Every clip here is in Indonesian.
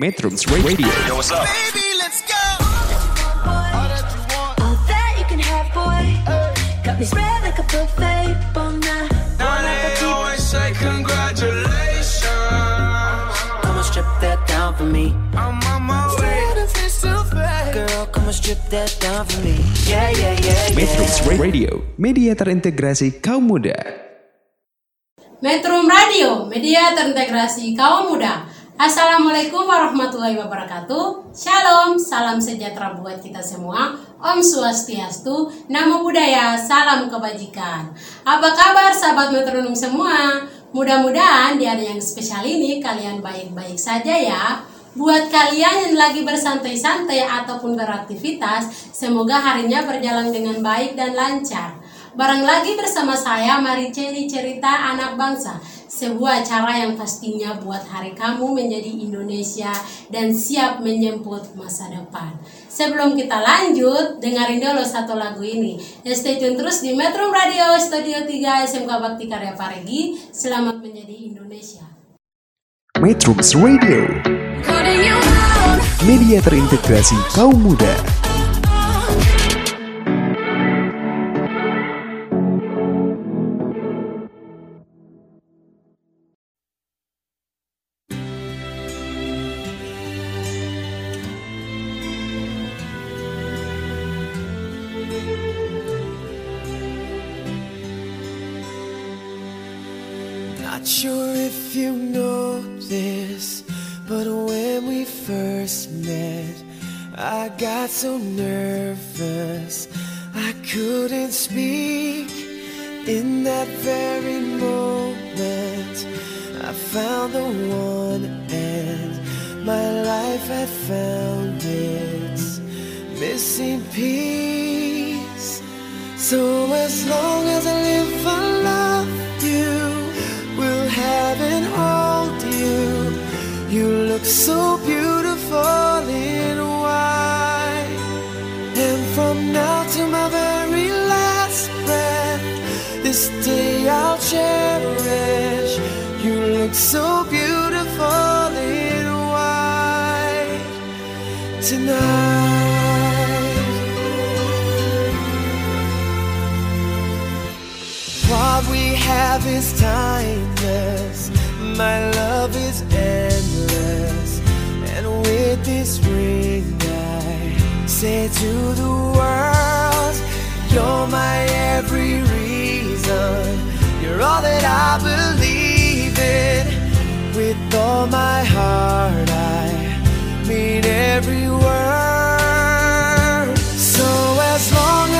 Metrums Radio. Yo, what's up? Baby, let's go. All that you can have, boy. Got me spread like a buffet all night. Now they always say congratulations. Come on, strip that down for me. I'm on my way. Girl, come on, strip that down for me. Yeah, yeah, yeah, Metrums. Radio, media terintegrasi kaum muda. Metro Radio, media terintegrasi kaum muda. Assalamualaikum warahmatullahi wabarakatuh. Shalom, salam sejahtera buat kita semua. Om Swastiastu, Namo Buddhaya, salam kebajikan. Apa kabar sahabat metronom semua? Mudah-mudahan di hari yang spesial ini kalian baik-baik saja ya. Buat kalian yang lagi bersantai-santai ataupun beraktivitas, semoga harinya berjalan dengan baik dan lancar. Bareng lagi bersama saya Mariceli Cerita Anak Bangsa. Sebuah acara yang pastinya buat hari kamu menjadi Indonesia Dan siap menyemput masa depan. Sebelum kita lanjut, dengerin dulu satu lagu ini. Stay tune terus di Metro Radio Studio 3 SMK Bakti Karya Paregi Selamat menjadi Indonesia. Metrums Radio, media terintegrasi kaum muda. The one, and my life had found its missing piece. So as long as I live, I love you. Will have and hold you. You look so beautiful have is timeless. My love is endless. And with this ring, I say to the world, You're my every reason. You're all that I believe in. With all my heart, I mean every word. So as long as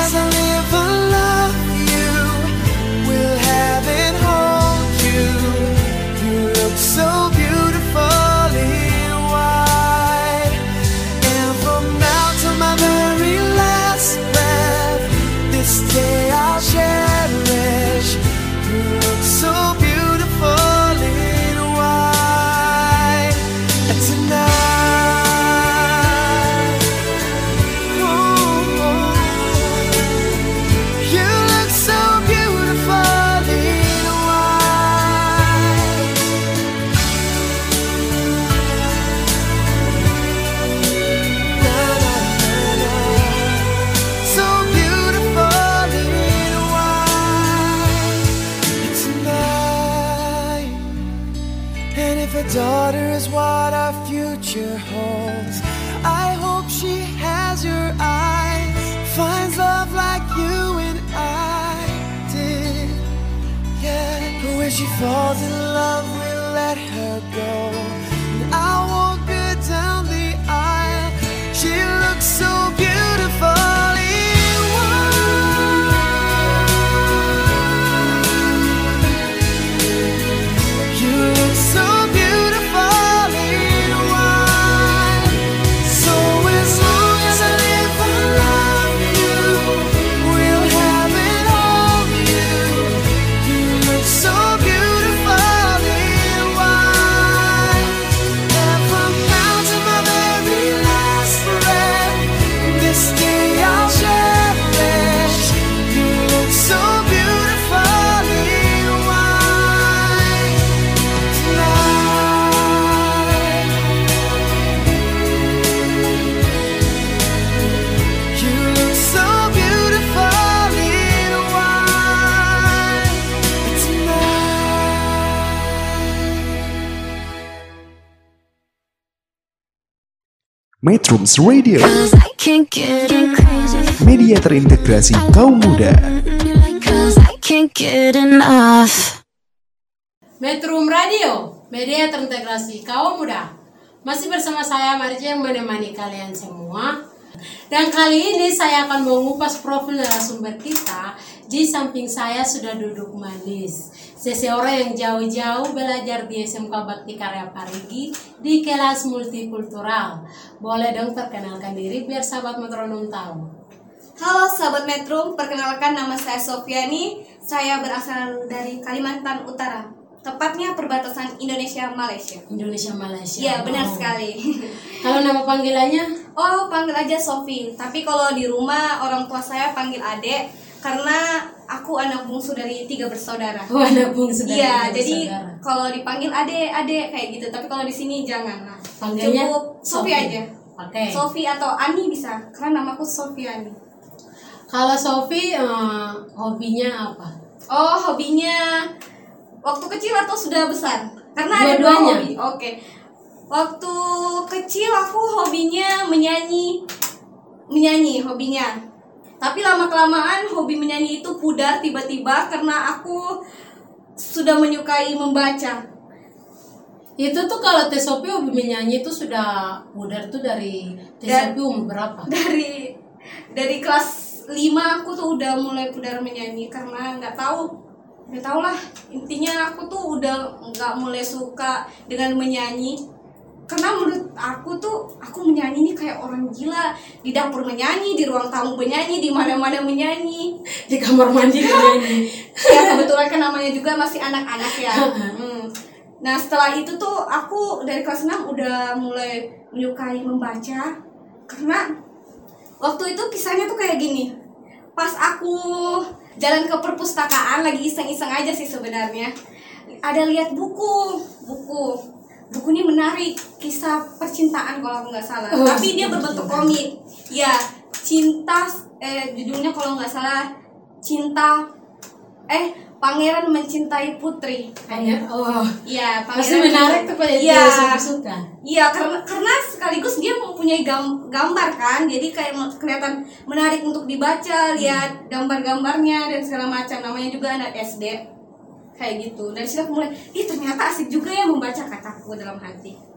future holds, I hope she has your eyes, finds love like you and I did. Yeah, but when she falls Metrums Radio, media terintegrasi kaum muda. Cause I can't get enough. Metrum Radio, media terintegrasi kaum muda. Masih bersama saya Marja yang menemani kalian semua. Dan kali ini saya akan mengupas profil narasumber kita. Di samping saya sudah duduk manis. Seseorang yang jauh-jauh belajar di SMK Bakti Karya Parigi di kelas multikultural. Boleh dong perkenalkan diri biar sahabat metronom tahu. Halo sahabat Metro, perkenalkan nama saya Sofiani. Saya berasal dari Kalimantan Utara, tepatnya perbatasan Indonesia Malaysia. Indonesia Malaysia. Iya, benar Oh. sekali. Kalau nama panggilannya? Oh, panggil aja Sofi. Tapi kalau di rumah orang tua saya panggil Adek karena aku anak bungsu dari tiga bersaudara. Oh, anak bungsu dari Iya, tiga jadi kalau dipanggil Adek, Adek kayak gitu. Tapi kalau di sini jangan lah. Panggilnya Cukup Sofi aja. Oke. Sofi atau Ani bisa, karena namaku Sofiani. Kalau Sofi eh, hobinya apa? Oh, hobinya waktu kecil atau sudah besar? Karena ada dua hobi. Oke. Waktu kecil aku hobinya menyanyi. Menyanyi hobinya. Tapi lama kelamaan hobi menyanyi itu pudar tiba-tiba karena aku sudah menyukai membaca. Itu tuh kalau Teh Sofi hobi menyanyi itu sudah pudar tuh dari Sofi umur berapa? Dari dari kelas 5 aku tuh udah mulai pudar menyanyi karena nggak tahu nggak tahu lah intinya aku tuh udah nggak mulai suka dengan menyanyi karena menurut aku tuh aku menyanyi ini kayak orang gila. Di dapur menyanyi di ruang tamu menyanyi di mana-mana menyanyi. Di kamar mandi menyanyi. ya kebetulan kan namanya juga masih anak-anak ya. Hmm. nah setelah itu tuh aku dari kelas 6 udah mulai menyukai membaca. Karena waktu itu kisahnya tuh kayak gini. Pas aku jalan ke perpustakaan lagi iseng-iseng aja sih sebenarnya. Ada lihat buku buku buku ini menarik kisah percintaan kalau aku nggak salah Oh, tapi dia kisah berbentuk percintaan. komik ya cinta eh judulnya kalau nggak salah cinta eh pangeran mencintai putri Hanya oh. Iya, Pasti menarik tuh Iya. Sofi suka. Iya, karena karena sekaligus dia mempunyai gam- gambar kan, jadi kayak kelihatan menarik untuk dibaca, lihat gambar-gambarnya dan segala macam. Namanya juga anak SD, kayak gitu. Dan situ aku mulai, ih ternyata asik juga ya membaca kataku dalam hati.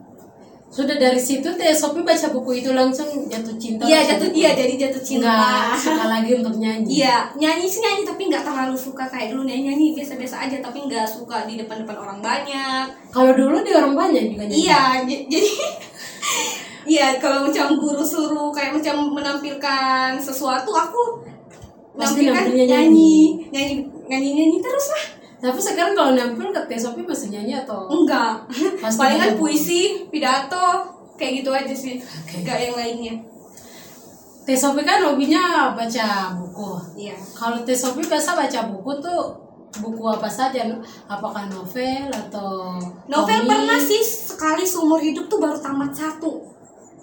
Sudah dari situ Teh Sofi baca buku itu langsung jatuh cinta. Iya jatuh, buku. iya jadi jatuh cinta. Nggak suka lagi untuk nyanyi. Iya, nyanyi sih nyanyi tapi nggak terlalu suka kayak dulu nyanyi nyanyi biasa-biasa aja tapi nggak suka di depan-depan orang banyak. Kalau dulu di orang banyak juga nyanyi. Iya, jadi iya kalau macam guru suruh kayak macam menampilkan sesuatu aku Pasti nampilkan nampilnya nyanyi, nyanyi nyanyi nyanyi terus lah. Tapi sekarang kalau nampil ke Teh Sofi masih nyanyi atau Enggak. Pasti Palingan puisi, pidato, kayak gitu aja sih. Oke. Enggak yang lainnya. Teh Sofi kan hobinya baca buku. Iya. Kalau Teh Sofi biasa baca buku tuh buku apa saja? Apakah novel atau Novel komik? pernah sih sekali seumur hidup tuh baru tamat satu.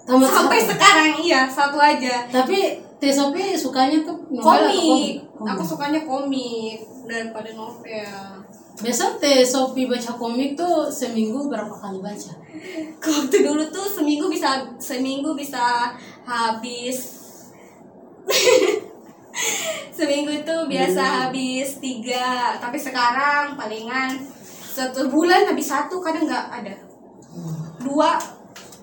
Tamat Sampai satu. sekarang iya, satu aja. Tapi Teh Sofi sukanya tuh novel atau Komik. komik? Aku sukanya komik daripada novel. Biasa Teh Sofi baca komik tuh seminggu berapa kali baca? waktu dulu tuh seminggu bisa seminggu bisa habis. Seminggu itu biasa habis tiga tapi sekarang palingan satu bulan habis satu kadang nggak ada. Dua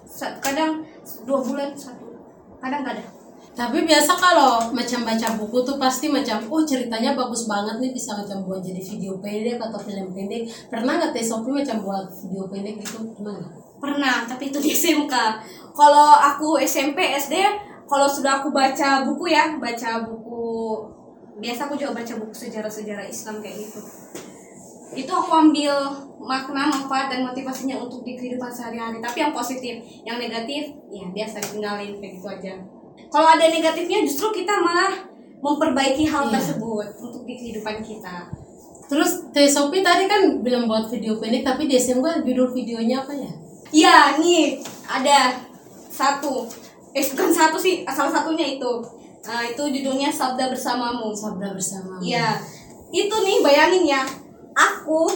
sa- kadang dua bulan satu kadang nggak ada Tapi biasa kalau macam baca buku tuh pasti macam oh ceritanya bagus banget nih bisa macam buat jadi video pendek atau film pendek. Pernah nggak Teh Sofi macam buat video pendek itu gimana? pernah tapi itu di SMK kalau aku SMP SD kalau sudah aku baca buku ya baca buku biasa aku juga baca buku sejarah-sejarah Islam kayak gitu. Itu aku ambil makna manfaat dan motivasinya untuk di kehidupan sehari-hari. Tapi yang positif yang negatif ya biasa ditinggalin kayak gitu aja kalau ada negatifnya justru kita malah memperbaiki hal Iya. tersebut untuk di kehidupan kita Terus Teh Sofi tadi kan bilang buat video pendek tapi di SMK judul videonya apa ya? Ya, nih ada satu. Eh bukan satu sih, salah satunya itu. Nah, itu judulnya Sabda Bersamamu. Sabda bersama. Iya. Itu nih bayangin ya. Aku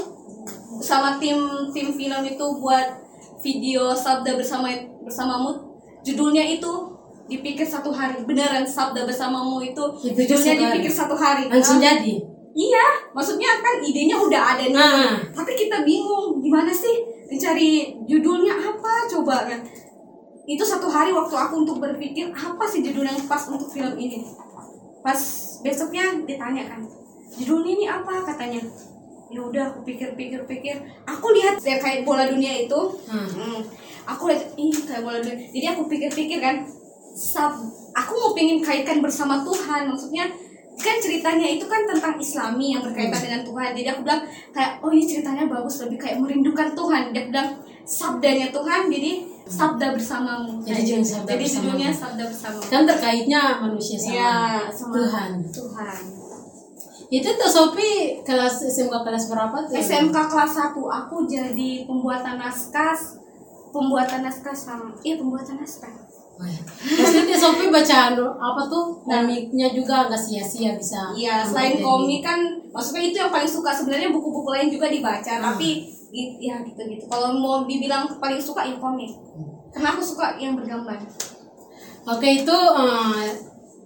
sama tim tim film itu buat video Sabda Bersama Bersamamu judulnya itu dipikir satu hari. Beneran sabda bersamamu itu Itu judulnya dipikir satu hari. Langsung Ah, jadi? Iya maksudnya kan idenya udah ada nih. Ah. tapi kita bingung gimana sih mencari judulnya apa coba kan? Itu satu hari waktu aku untuk berpikir apa sih judul yang pas untuk film ini? Pas besoknya ditanya kan judulnya ini apa? katanya. Ya udah aku pikir-pikir pikir aku lihat ya kayak bola dunia itu. Hmm. Hmm. aku lihat ih kayak bola dunia. Jadi aku pikir-pikir kan sab aku mau pengen kaitkan bersama Tuhan. Maksudnya kan ceritanya itu kan tentang Islami yang berkaitan dengan Tuhan. Jadi aku bilang kayak oh ini ceritanya bagus lebih kayak merindukan Tuhan. Dia bilang sabdanya Tuhan jadi sabda bersamamu. Jadi gitu. sabda jadi bersamamu. judulnya sabda bersamamu. Kan terkaitnya manusia sama ya sama Tuhan. Tuhan. Itu tuh Sopi kelas SMK kelas berapa tuh? SMK kelas 1 aku jadi pembuatan naskah pembuatan naskah sama iya pembuatan naskah. Maksudnya tuh Sopi baca anu, apa tuh komiknya juga nggak sia-sia bisa Iya, selain komik kan, maksudnya itu yang paling suka. Sebenarnya buku-buku lain juga dibaca, tapi gi- ya gitu-gitu. Kalau mau dibilang paling suka ya komik. Karena aku suka yang bergambar. Oke itu eh,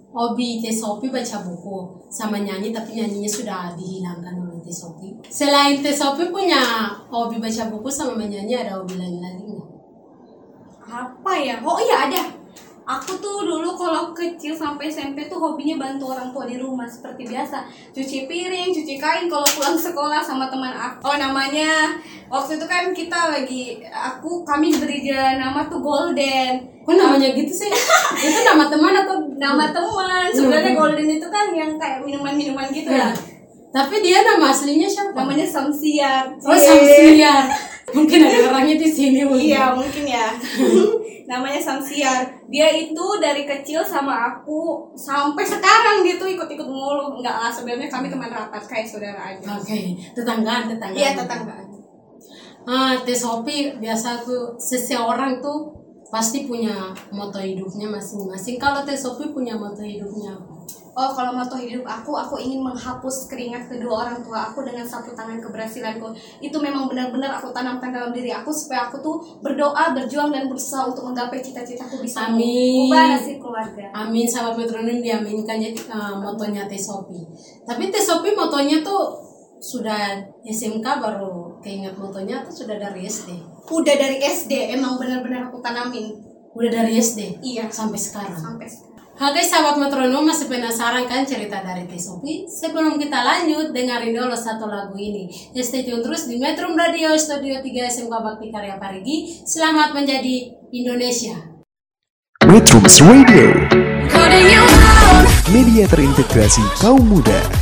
hobi Teh Sopi baca buku sama nyanyi tapi nyanyinya sudah dihilangkan oleh Teh Sopi. Selain Teh Sopi punya hobi baca buku sama menyanyi ada hobi lain lagi nggak? Apa ya? Oh iya ada. Aku tuh dulu kalau kecil sampai SMP tuh hobinya bantu orang tua di rumah seperti biasa. Cuci piring, cuci kain kalau pulang sekolah sama teman aku. Oh namanya waktu itu kan kita lagi aku kami beri dia nama tuh Golden. Kok namanya gitu sih? itu nama teman atau Nama teman. Sebenarnya Golden itu kan yang kayak minuman-minuman gitu ya. Tapi dia nama aslinya siapa? namanya Samsiar. Oh Cie. Samsiar. Mungkin ada orangnya di sini mungkin. Iya mungkin ya. namanya Samsiar. Dia itu dari kecil sama aku sampai sekarang gitu ikut-ikut mulu. Enggak lah sebenarnya kami teman rapat kayak saudara aja. Oke, tetanggaan, tetanggaan. Iya tetanggaan. Ah, Sopi biasa tuh seseorang tuh pasti punya moto hidupnya masing-masing. Kalau Sopi punya moto hidupnya apa? Oh kalau moto hidup aku, aku ingin menghapus keringat kedua orang tua aku dengan satu tangan keberhasilanku. Itu memang benar-benar aku tanamkan dalam diri aku supaya aku tuh berdoa, berjuang dan berusaha untuk menggapai cita-citaku bisa Amin. mengubah nasib keluarga. Amin sahabat metronom diaminkan ya eh, motonya Teh Sopi. Tapi Teh Sopi motonya tuh sudah SMK baru keinget motonya tuh sudah dari SD. Udah dari SD emang benar-benar aku tanamin. Udah dari SD Iya. sampai sekarang. Sampai sekarang. Oke sahabat metronom masih penasaran kan cerita dari Teh? Sebelum kita lanjut dengerin dulu satu lagu ini. Ya, Stay tune terus di Metro Radio Studio 3 SMK Bakti Karya Parigi. Selamat menjadi Indonesia. Metrums Radio Media terintegrasi kaum muda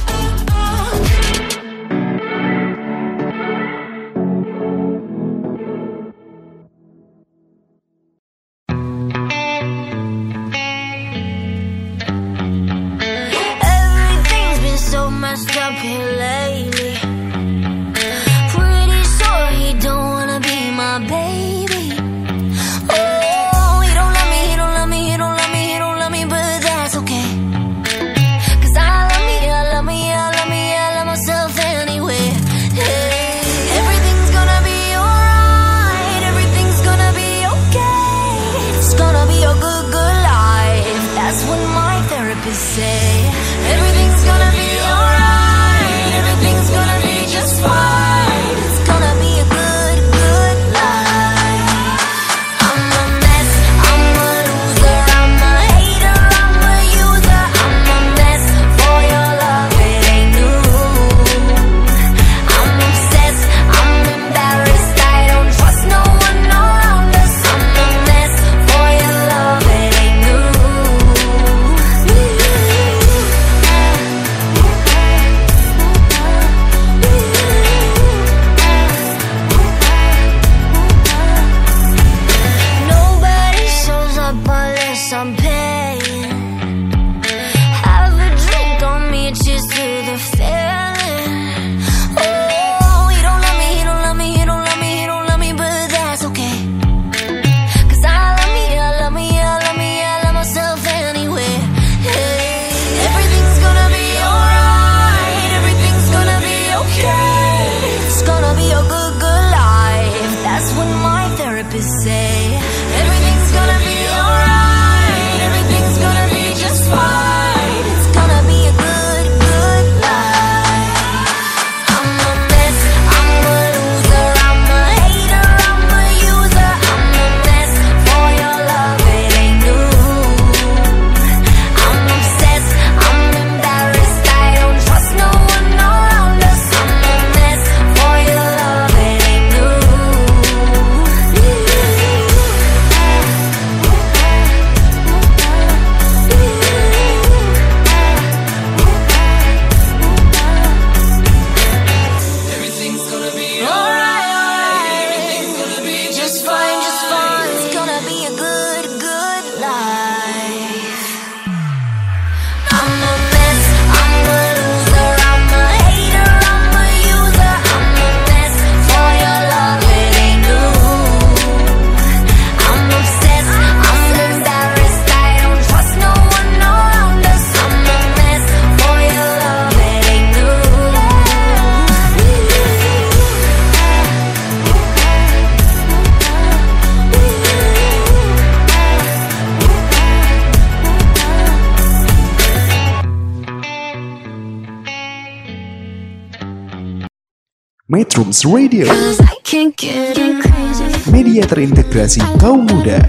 Radio, Cause I can't get enough. media terintegrasi kaum muda.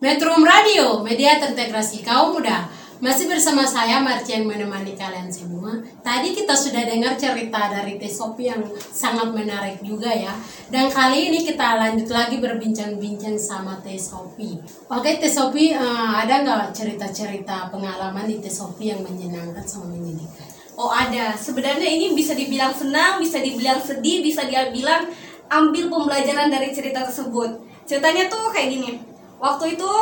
Metrum Radio, media terintegrasi kaum muda. Masih bersama saya Marcian menemani kalian semua. Tadi kita sudah dengar cerita dari Teh Sophie yang sangat menarik juga ya. Dan kali ini kita lanjut lagi berbincang-bincang sama Teh Sophie. Oke Teh Sophie, eh, ada nggak cerita-cerita pengalaman di Teh Sophie yang menyenangkan sama menyedihkan? Oh ada. Sebenarnya ini bisa dibilang senang, bisa dibilang sedih, bisa dia bilang ambil pembelajaran dari cerita tersebut. Ceritanya tuh kayak gini. Waktu itu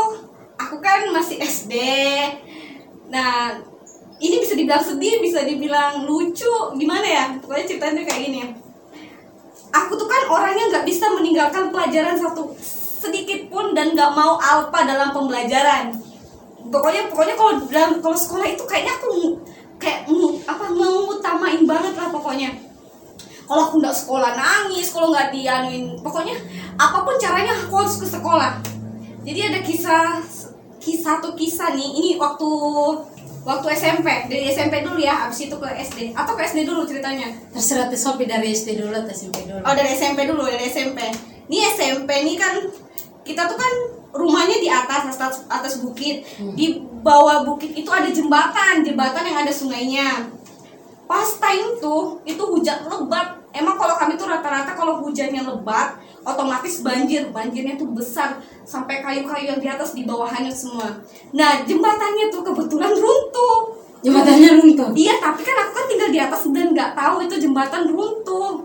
aku kan masih SD. Nah, ini bisa dibilang sedih, bisa dibilang lucu, gimana ya? Pokoknya ceritanya kayak gini. Aku tuh kan orangnya nggak bisa meninggalkan pelajaran satu sedikit pun dan nggak mau alpa dalam pembelajaran. Pokoknya pokoknya kalau dalam kalau sekolah itu kayaknya aku kayak apa mau utamain banget lah pokoknya. Kalau aku nggak sekolah nangis. Kalau nggak dianuin pokoknya apa pun caranya aku harus ke sekolah. Jadi ada kisah kisah tuh kisah nih. Ini waktu waktu SMP dari SMP dulu ya abis itu ke SD atau ke SD dulu ceritanya? Terserah Teh Sophie dari SD dulu atau SMP dulu. oh dari SMP dulu dari SMP ini SMP ini kan kita tuh kan rumahnya di atas atas atas bukit. Di bawah bukit itu ada jembatan jembatan yang ada sungainya pas time tuh itu hujan lebat emang kalau kami tuh rata-rata kalau hujannya lebat otomatis banjir banjirnya tuh besar sampai kayu-kayu yang di atas di bawah hanyut semua nah jembatannya tuh kebetulan runtuh Jembatannya runtuh. Iya, tapi kan aku kan tinggal di atas dan nggak tahu itu jembatan runtuh.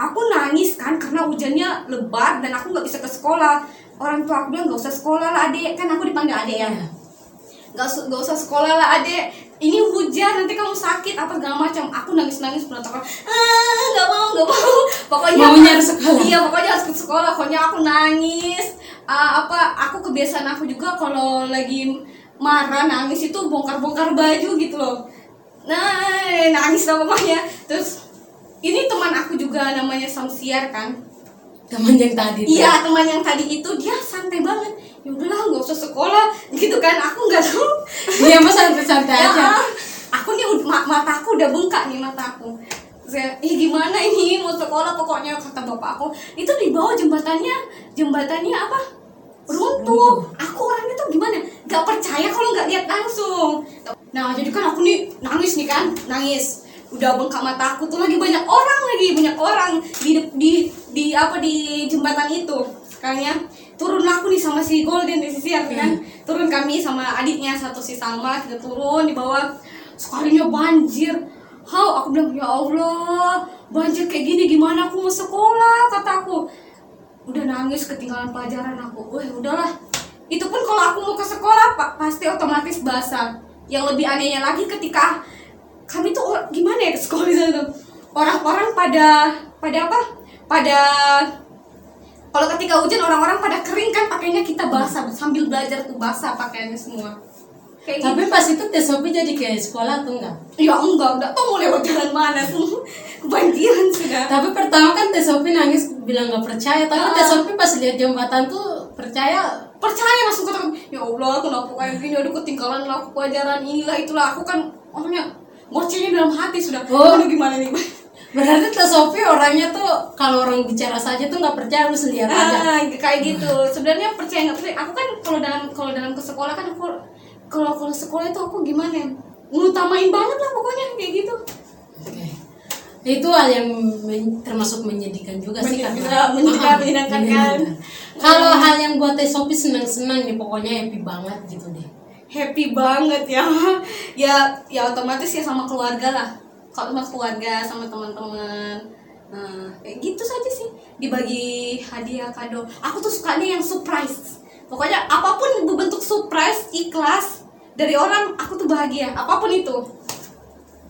Aku nangis kan karena hujannya lebat dan aku nggak bisa ke sekolah. Orang tua aku bilang nggak usah sekolah lah adek, kan aku dipanggil adek ya. Nggak usah nggak usah sekolah lah adek. Ini hujan nanti kamu sakit apa segala macam. Aku nangis nangis berantakan. Ah nggak mau nggak mau. Pokoknya Maunya harus sekolah. Iya pokoknya harus ke sekolah. Pokoknya aku nangis. Ah, apa aku kebiasaan aku juga kalau lagi marah nangis itu bongkar-bongkar baju gitu loh nah nangis lah pokoknya terus ini teman aku juga namanya Samsiar kan Teman yang tadi iya teman yang tadi itu dia santai banget ya udahlah nggak usah sekolah. Gitu kan? Aku nggak tahu. Dia mah santai-santai aja. Ya, aku nih ma- mataku udah bengkak nih mataku. Saya ih gimana ini? Mau sekolah pokoknya kata bapak aku. Itu di bawah jembatannya jembatannya apa? Runtuh. Aku orangnya tuh gimana? Nggak percaya kalau nggak lihat langsung. Nah jadi kan aku nih nangis nih kan? Nangis. Udah bengkak mataku tuh lagi banyak orang lagi banyak orang di di di apa di jembatan itu. Sekalinya turun aku nih sama si Golden di sisi aku kan. Turun kami sama adiknya satu si Salma kita turun di bawah. Sekalinya banjir. How aku bilang ya Allah banjir kayak gini gimana? Aku mau sekolah kata aku. Udah nangis ketinggalan pelajaran aku. Wah udahlah. Itu pun kalau aku mau ke sekolah pak pasti otomatis basah. Yang lebih anehnya lagi ketika kami tuh gimana ya ke sekolah di sana tuh orang-orang pada pada apa? Pada kalau ketika hujan orang-orang pada kering kan pakainya kita basah sambil belajar tuh basah pakaiannya semua kayak Tapi gitu. pas itu Sophie jadi ke sekolah atau enggak? ya enggak enggak tahu mau lewat jalan mana tuh kebanjiran sudah Tapi pertama kan Sophie nangis bilang nggak percaya. Tapi Ah. Teh Sophie pas lihat jembatan tuh percaya. percaya langsung kata ya Allah kenapa kayak gini aduh ketinggalan lah aku pelajaran inilah itulah aku kan orangnya ngocehnya dalam hati sudah Oh. aduh gimana nih Berarti Sophie orangnya tuh kalau orang bicara saja tuh nggak percaya harus lihat aja. ah, kayak gitu sebenarnya percaya nggak percaya aku kan kalau dalam kalau dalam ke sekolah kan aku kalau kalau sekolah itu aku gimana ya ngutamain banget lah pokoknya kayak gitu Oke. Itu hal yang men- termasuk menyedihkan juga sih Men- karena menyedihkan, menyenangkan kan? menyenangkan. Kalau hal yang buat Teh senang-senang nih pokoknya happy banget gitu deh. happy banget ya ya ya otomatis ya sama keluarga lah kalau sama keluarga sama teman-teman. Nah kayak gitu saja sih. Dibagi hadiah kado. Aku tuh sukanya yang surprise. Pokoknya apa pun bentuk surprise ikhlas dari orang aku tuh bahagia. Apa pun itu.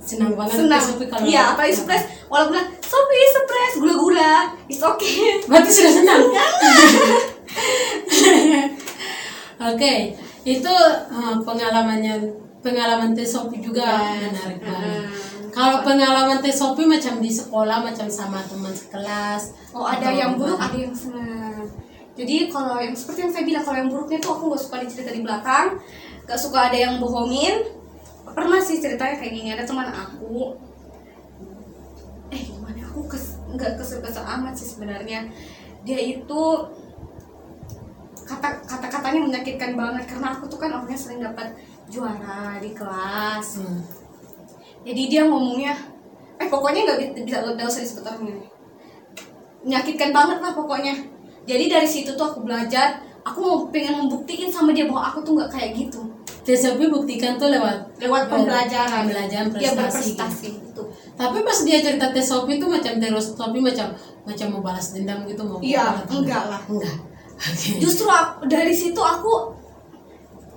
Senang banget senang. kalau iya apalagi surprise. Walaupun Sophie surprise gula-gula. It's okay. Berarti sudah senang. Oke, itu uh, pengalamannya pengalaman Teh Sophie juga. Yes. menarik banget. Kalau pengalaman Teh Sophie macam di sekolah, macam sama teman sekelas. Oh ada yang buruk, ada yang senang. Jadi kalau yang seperti yang saya bilang kalau yang buruknya tuh aku nggak suka dicerita di belakang, nggak suka ada yang bohongin. pernah sih ceritanya kayak gini ada teman aku eh gimana aku kes nggak kesel-kesel amat sih sebenarnya dia itu kata kata katanya menyakitkan banget karena aku tuh kan orangnya sering dapat juara di kelas Hmm. Jadi dia ngomongnya eh pokoknya nggak bi- bisa nggak usah disebut orangnya menyakitkan banget lah pokoknya jadi dari situ tuh aku belajar aku mau pengen membuktiin sama dia bahwa aku tuh nggak kayak gitu TSOP buktikan tuh lewat lewat pembelajaran pembelajaran dia prestasi. berprestasi itu Tapi pas dia cerita TSOP itu macam TSOP macam macam mau balas dendam gitu mau Iya, atau enggak lah. Enggak. Oke. justru aku, dari situ aku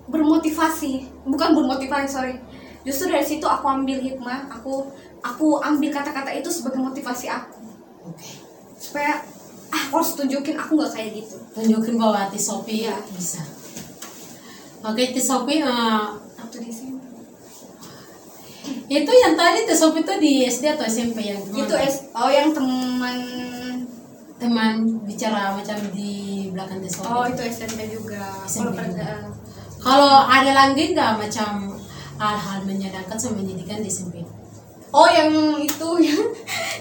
bermotivasi bukan bermotivasi sorry justru dari situ aku ambil hikmah aku aku ambil kata-kata itu sebagai motivasi aku Oke. supaya ah aku harus tunjukin aku nggak kayak gitu Tunjukin bahwa TSOP Iya. bisa. Oke, TSOP eh, waktu di sini itu yang tadi TSOP itu di SD atau SMP yang teman? itu es oh yang teman teman bicara macam di belakang TSOP. oh itu SMP juga SMP kalau ada lagi nggak macam hal-hal menyenangkan sama menyedihkan di SMP? oh yang itu yang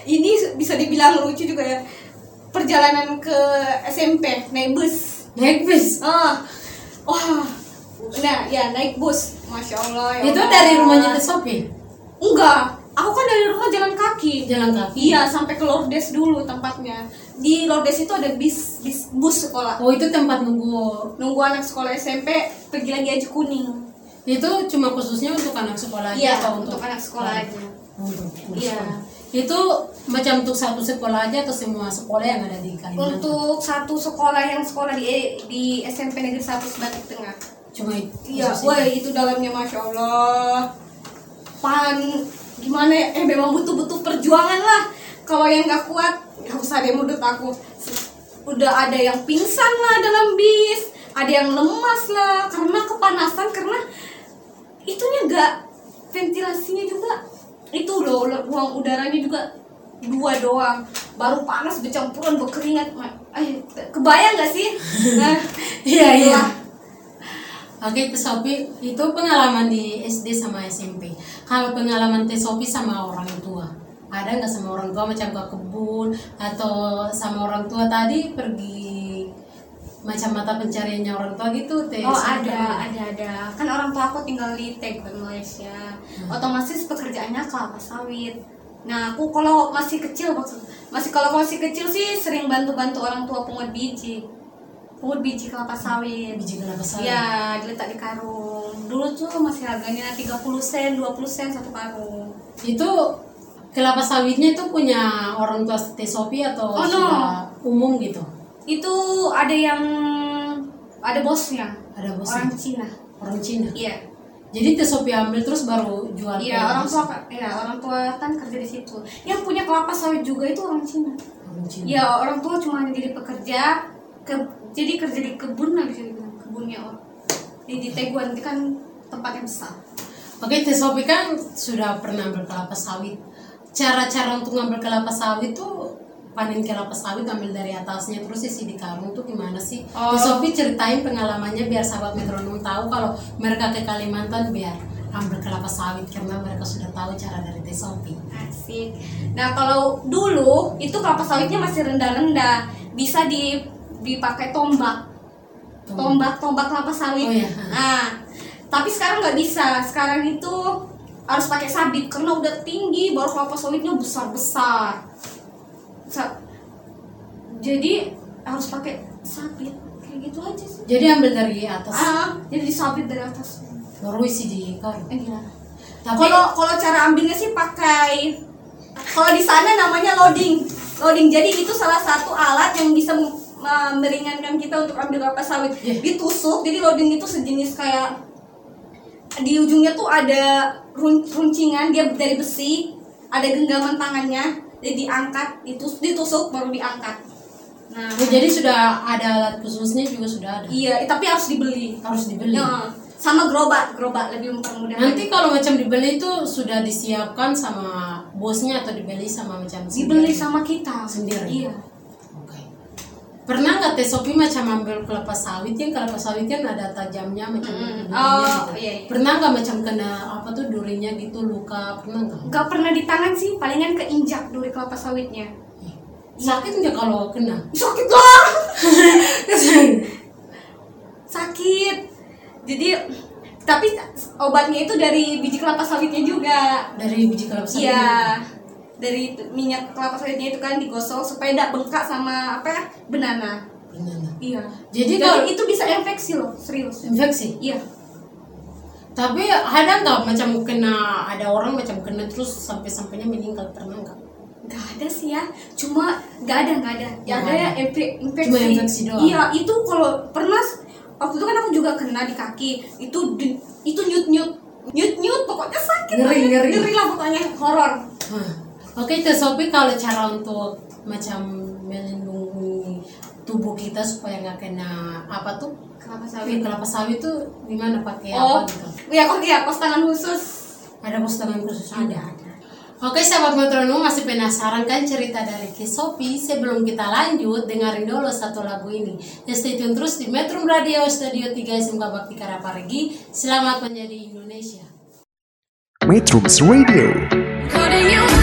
ini bisa dibilang lucu juga ya. Perjalanan ke SMP naik bus. Naik bus. ah. Wah. Nah ya naik bus. Masya allah ya Itu Allah. dari rumahnya TSOP? enggak. Aku kan dari rumah jalan kaki. Jalan kaki? iya sampai ke Lordes dulu tempatnya. Di Lordes itu ada bis, bis bus sekolah. Oh itu tempat nunggu. Nunggu anak sekolah SMP pergi lagi aja kuning itu cuma khususnya untuk anak sekolah aja iya atau untuk, anak sekolah aja Untuk, untuk Iya. Itu macam untuk satu sekolah aja atau semua sekolah yang ada di Kalimantan? untuk satu sekolah yang sekolah di di SMP Negeri 1 Sebatik Tengah Cuma itu. Iya, woi itu dalamnya masya Allah. Pan gimana ya? Eh memang butuh-butuh perjuangan lah. Kalau yang nggak kuat, nggak usah deh menurut aku. Udah ada yang pingsan lah dalam bis, ada yang lemas lah karena kepanasan karena itunya nggak ventilasinya juga itu loh ruang udaranya juga dua doang baru panas bercampuran berkeringat eh kebayang nggak sih nah, Iya, iya. Oke, Tesopi itu pengalaman di SD sama SMP. Kalau pengalaman Tesopi sama orang tua, ada nggak sama orang tua macam ke kebun atau sama orang tua tadi pergi macam mata pencariannya orang tua gitu? Teh Oh Sophie ada, pernah? ada, ada. Kan orang tua aku tinggal di Taiwan, Malaysia. Otomatis pekerjaannya kelapa sawit. Nah, aku kalau masih kecil maksud, masih kalau masih kecil sih sering bantu-bantu orang tua pungut biji. Pungut biji kelapa sawit. biji kelapa sawit. Iya, diletak di karung. Dulu tuh masih harganya 30 sen, 20 sen satu karung. Itu kelapa sawitnya itu punya orang tua Tesopi atau Oh, no. sudah umum gitu? Itu ada yang ada bosnya. Ada bos Orang Cina. orang Cina. Iya. Jadi Tesopi ambil terus baru jual. Iya orang tua iya orang tua kan kerja di situ. Yang punya kelapa sawit juga itu orang Cina. Orang Cina. Iya orang tua cuma jadi pekerja, ke, jadi kerja di kebun lah bisa dibilang kebunnya orang. Di, di Taiwan itu kan tempatnya besar. Oke, Teh Sophie kan sudah pernah ambil kelapa sawit. Cara-cara untuk ngambil kelapa sawit tuh panen kelapa sawit ambil dari atasnya terus isi di karung tuh gimana sih? Oh. Sophie ceritain pengalamannya biar sahabat metronom tahu kalau mereka ke Kalimantan biar ambil kelapa sawit karena mereka sudah tahu cara dari Teh Sophie. Asik. Nah kalau dulu itu kelapa sawitnya masih rendah-rendah, bisa di dipakai tombak, tombak tombak kelapa sawit. Oh, iya. Nah tapi sekarang nggak bisa. Sekarang itu harus pakai sabit karena udah tinggi, baru kelapa sawitnya besar-besar. Sa- Jadi harus pakai sabit kayak gitu aja sih. Jadi ambil dari atas Ah, jadi disabit dari atas. baru isi di karung. Eh, gila. Tapi Kalau kalau cara ambilnya sih pakai kalau di sana namanya loading. Loading. Jadi itu salah satu alat yang bisa meringankan kita untuk ambil kelapa sawit. Iya. Ditusuk. Jadi loading itu sejenis kayak di ujungnya tuh ada run- runcingan dia dari besi, ada genggaman tangannya, diangkat, ditus ditusuk baru diangkat. Nah, Oh, jadi sudah ada alat khususnya juga sudah ada. iya, tapi harus dibeli. Harus dibeli. Ya, sama gerobak, gerobak lebih mempermudah. Nanti kalau macam dibeli itu sudah disiapkan sama bosnya atau dibeli sama macam dibeli sendiri? sama kita Sendiri? Iya. Pernah nggak teh Sopi macam ambil kelapa sawit yang kelapa sawit kan ada tajamnya macam Mm-mm. durinya Oh, gitu. iya, iya. pernah nggak macam kena apa tuh durinya gitu luka pernah nggak Gak pernah di tangan sih, palingan keinjak duri kelapa sawitnya. sakit nggak kalau kena Sakit lah. Sakit. Jadi tapi obatnya itu dari biji kelapa sawitnya juga. dari biji kelapa sawit Iya. Dari minyak kelapa sawitnya itu kan digosok supaya tidak bengkak sama apa ya? Benana. Benar. Iya. Jadi Jadi kalau- itu bisa infeksi loh, serius. infeksi Iya. tapi ada nggak macam kena ada orang macam kena terus sampai sampainya meninggal pernah nggak Gak ada sih ya, cuma gak ada gak ada. Ya Nggak ada ya infeksi. Cuma infeksi doang. Iya itu kalau pernah waktu itu kan aku juga kena di kaki. Itu di- itu nyut nyut nyut nyut pokoknya sakit. Ngeri, ngeri. Ngeri lah pokoknya horor. Oke, Teh Sopi kalau cara untuk macam melindungi tubuh kita supaya nggak kena apa tuh Kelapa sawit sawit. kelapa sawit tuh gimana pakai Oh, apa gitu? iya kok iya kos tangan khusus. Ada pos tangan khusus ada. Oke, sahabat metronom masih penasaran kan cerita dari Ki Sopi? Sebelum kita lanjut, dengerin dulu satu lagu ini. Ya, stay tune terus di Metro Radio Studio 3 SMK Bakti Karaparigi. Selamat menjadi Indonesia. Metrums Radio, Calling you out.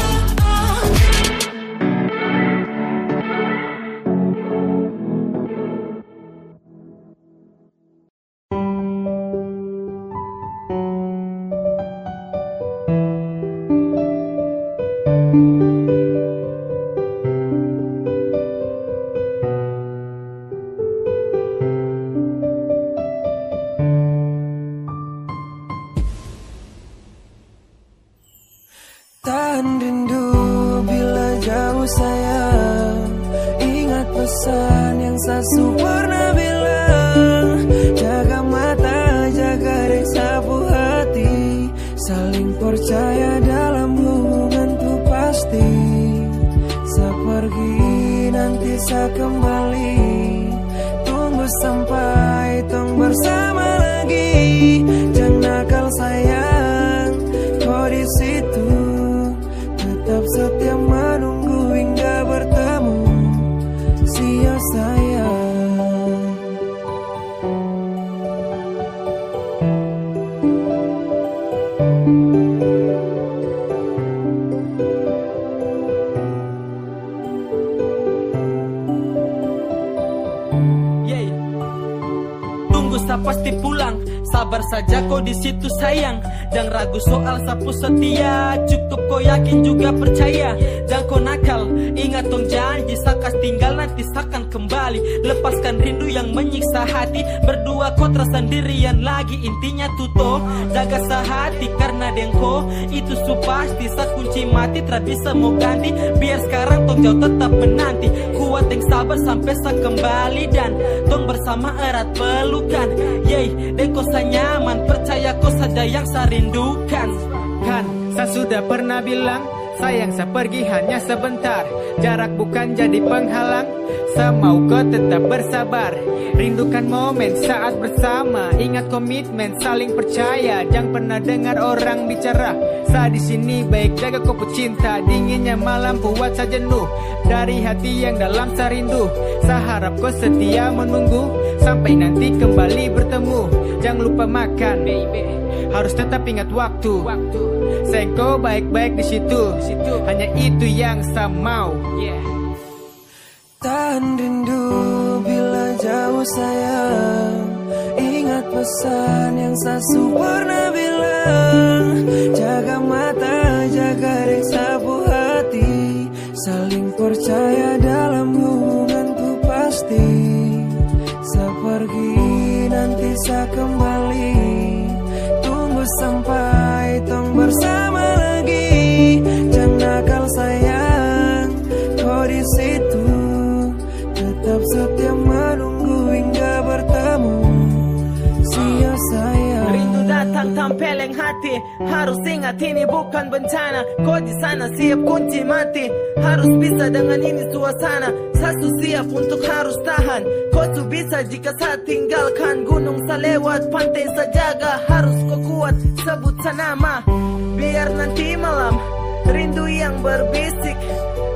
Sabar saja kau di situ sayang. Jangan ragu soal sapu setia Cukup kau yakin juga percaya. Jangan kau nakal Ingat dong janji Sakas tinggal nanti sakan kembali. Lepaskan rindu yang menyiksa hati. Berdua kau terasa sendirian lagi. Intinya tuto Jaga sehati karena dengko. Itu su pasti Sa kunci mati Tak bisa mau ganti. Biar sekarang tong jauh tetap menanti. Kuat yang sabar sampai sa kembali Dan tong bersama erat pelukan. Yeay dengko sa nyaman. Percaya kau saja yang sa rindukan. Kan, saya sudah pernah bilang Sayang saya pergi hanya sebentar. Jarak bukan jadi penghalang Saya mau kau tetap bersabar. Rindukan momen saat bersama. Ingat komitmen saling percaya. Jangan pernah dengar orang bicara. Saya di sini baik jaga kau cinta. Dinginnya malam buat saya jenuh. Dari hati yang dalam saya rindu Saya harap kau setia menunggu. Sampai nanti kembali bertemu. Jangan lupa makan. Baby harus tetap ingat waktu. Sayang kau baik-baik di situ. Hanya itu yang saya mau. Tahan rindu bila jauh sayang. Ingat pesan yang Sasu pernah bilang. Jaga mata, jaga dek sapu hati. Saling percaya dalam hubungan tuh pasti. Sepergi nanti saya kembali hati Harus ingat ini bukan bencana. Kau di sana siap kunci mati. Harus bisa dengan ini suasana. Sasu siap untuk harus tahan. Kau tuh bisa jika saya tinggalkan Gunung saya lewat pantai saya jaga Harus kau kuat. Sebut saya nama Biar nanti malam Rindu yang berbisik.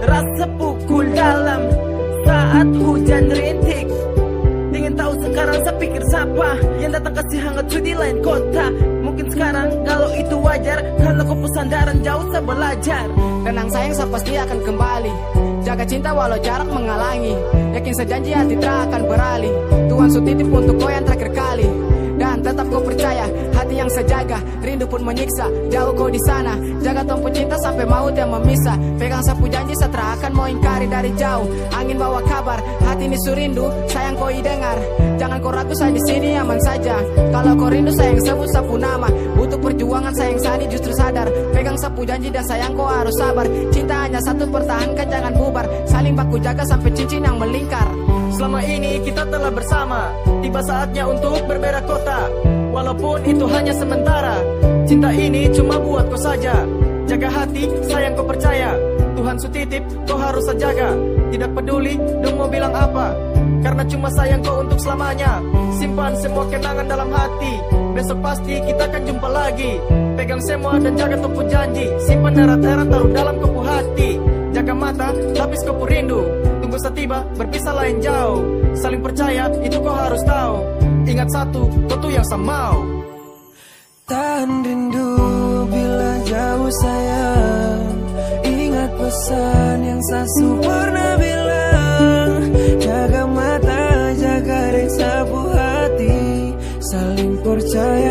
Rasa pukul dalam. Saat hujan rintik. Ingin tahu sekarang saya pikir siapa Yang datang kasih hangat di lain kota Mungkin sekarang kalau itu wajar Karena kau pesandaran jauh saya belajar. Tenang sayang saya pasti akan kembali. Jaga cinta walau jarak menghalangi. Yakin sejanji hati tak akan beralih. Tuhan sutitip untuk kau yang terakhir kali tetap kau percaya hati yang sejaga. Rindu pun menyiksa jauh kau di sana. Jaga tompu cinta sampai maut yang memisah. Pegang sapu janji setelah akan mau ingkari dari jauh. Angin bawa kabar hati ini surindu sayang kau dengar jangan kau ragu saya di sini aman saja. Kalau kau rindu sayang sebut sapu nama. Butuh perjuangan sayang sani justru sadar. Pegang sapu janji dan sayang kau harus sabar. Cinta hanya satu pertahankan jangan bubar. Saling baku jaga sampai cincin yang melingkar Selama ini kita telah bersama. Tiba saatnya untuk berbeda kota. Walaupun itu hanya sementara. Cinta ini cuma buat kau saja. Jaga hati, sayang kau percaya. Tuhan sutitip, kau harus jaga. Tidak peduli, dong mau bilang apa. Karena cuma sayang kau untuk selamanya. Simpan semua kenangan dalam hati. Besok pasti kita akan jumpa lagi. Pegang semua dan jaga tumpu janji. Simpan erat-erat taruh dalam kupu hati. Jaga mata, lapis kupu rindu Tunggu setiba, berpisah lain jauh. Saling percaya, itu kau harus tahu. Ingat satu, tuh yang sama Tahan rindu bila jauh sayang. Ingat pesan yang Sasu pernah bilang Jaga mata, jaga reksa hati. Saling percaya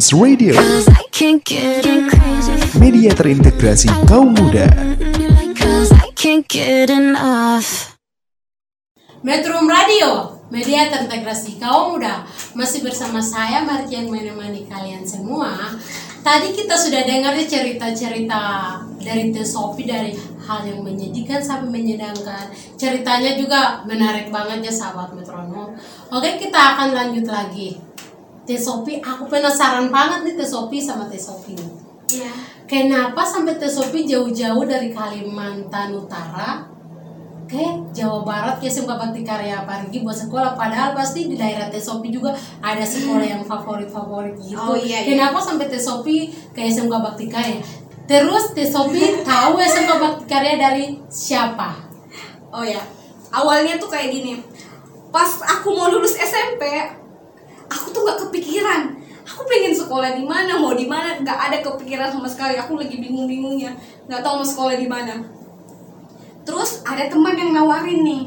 Metrums Radio, Cause I can't get enough. media terintegrasi kaum muda. Metro Radio, media terintegrasi kaum muda. Masih bersama saya Martian menemani kalian semua. Tadi kita sudah dengar ya cerita-cerita dari Teh Sophie dari hal yang menyedihkan sampai menyenangkan. Ceritanya juga menarik banget ya sahabat metronom. Oke, kita akan lanjut lagi. Teh Sophie, aku penasaran banget nih Teh Sophie sama Teh nih. Iya. Kenapa sampai Teh Sophie jauh-jauh dari Kalimantan Utara ke Jawa Barat ke SMK Bakti Karya Parigi buat sekolah padahal pasti di daerah Teh Sophie juga ada sekolah yang favorit-favorit gitu. Oh, iya, iya. Kenapa sampai Teh Sophie ke SMK Bakti Karya? Terus Teh Sophie tahu SMK Bakti Karya dari siapa? Oh ya, awalnya tuh kayak gini. Pas aku mau lulus SMP, aku tuh nggak kepikiran. Aku pengen sekolah di mana, mau di mana, nggak ada kepikiran sama sekali. Aku lagi bingung-bingungnya, nggak tahu mau sekolah di mana. Terus ada teman yang nawarin nih,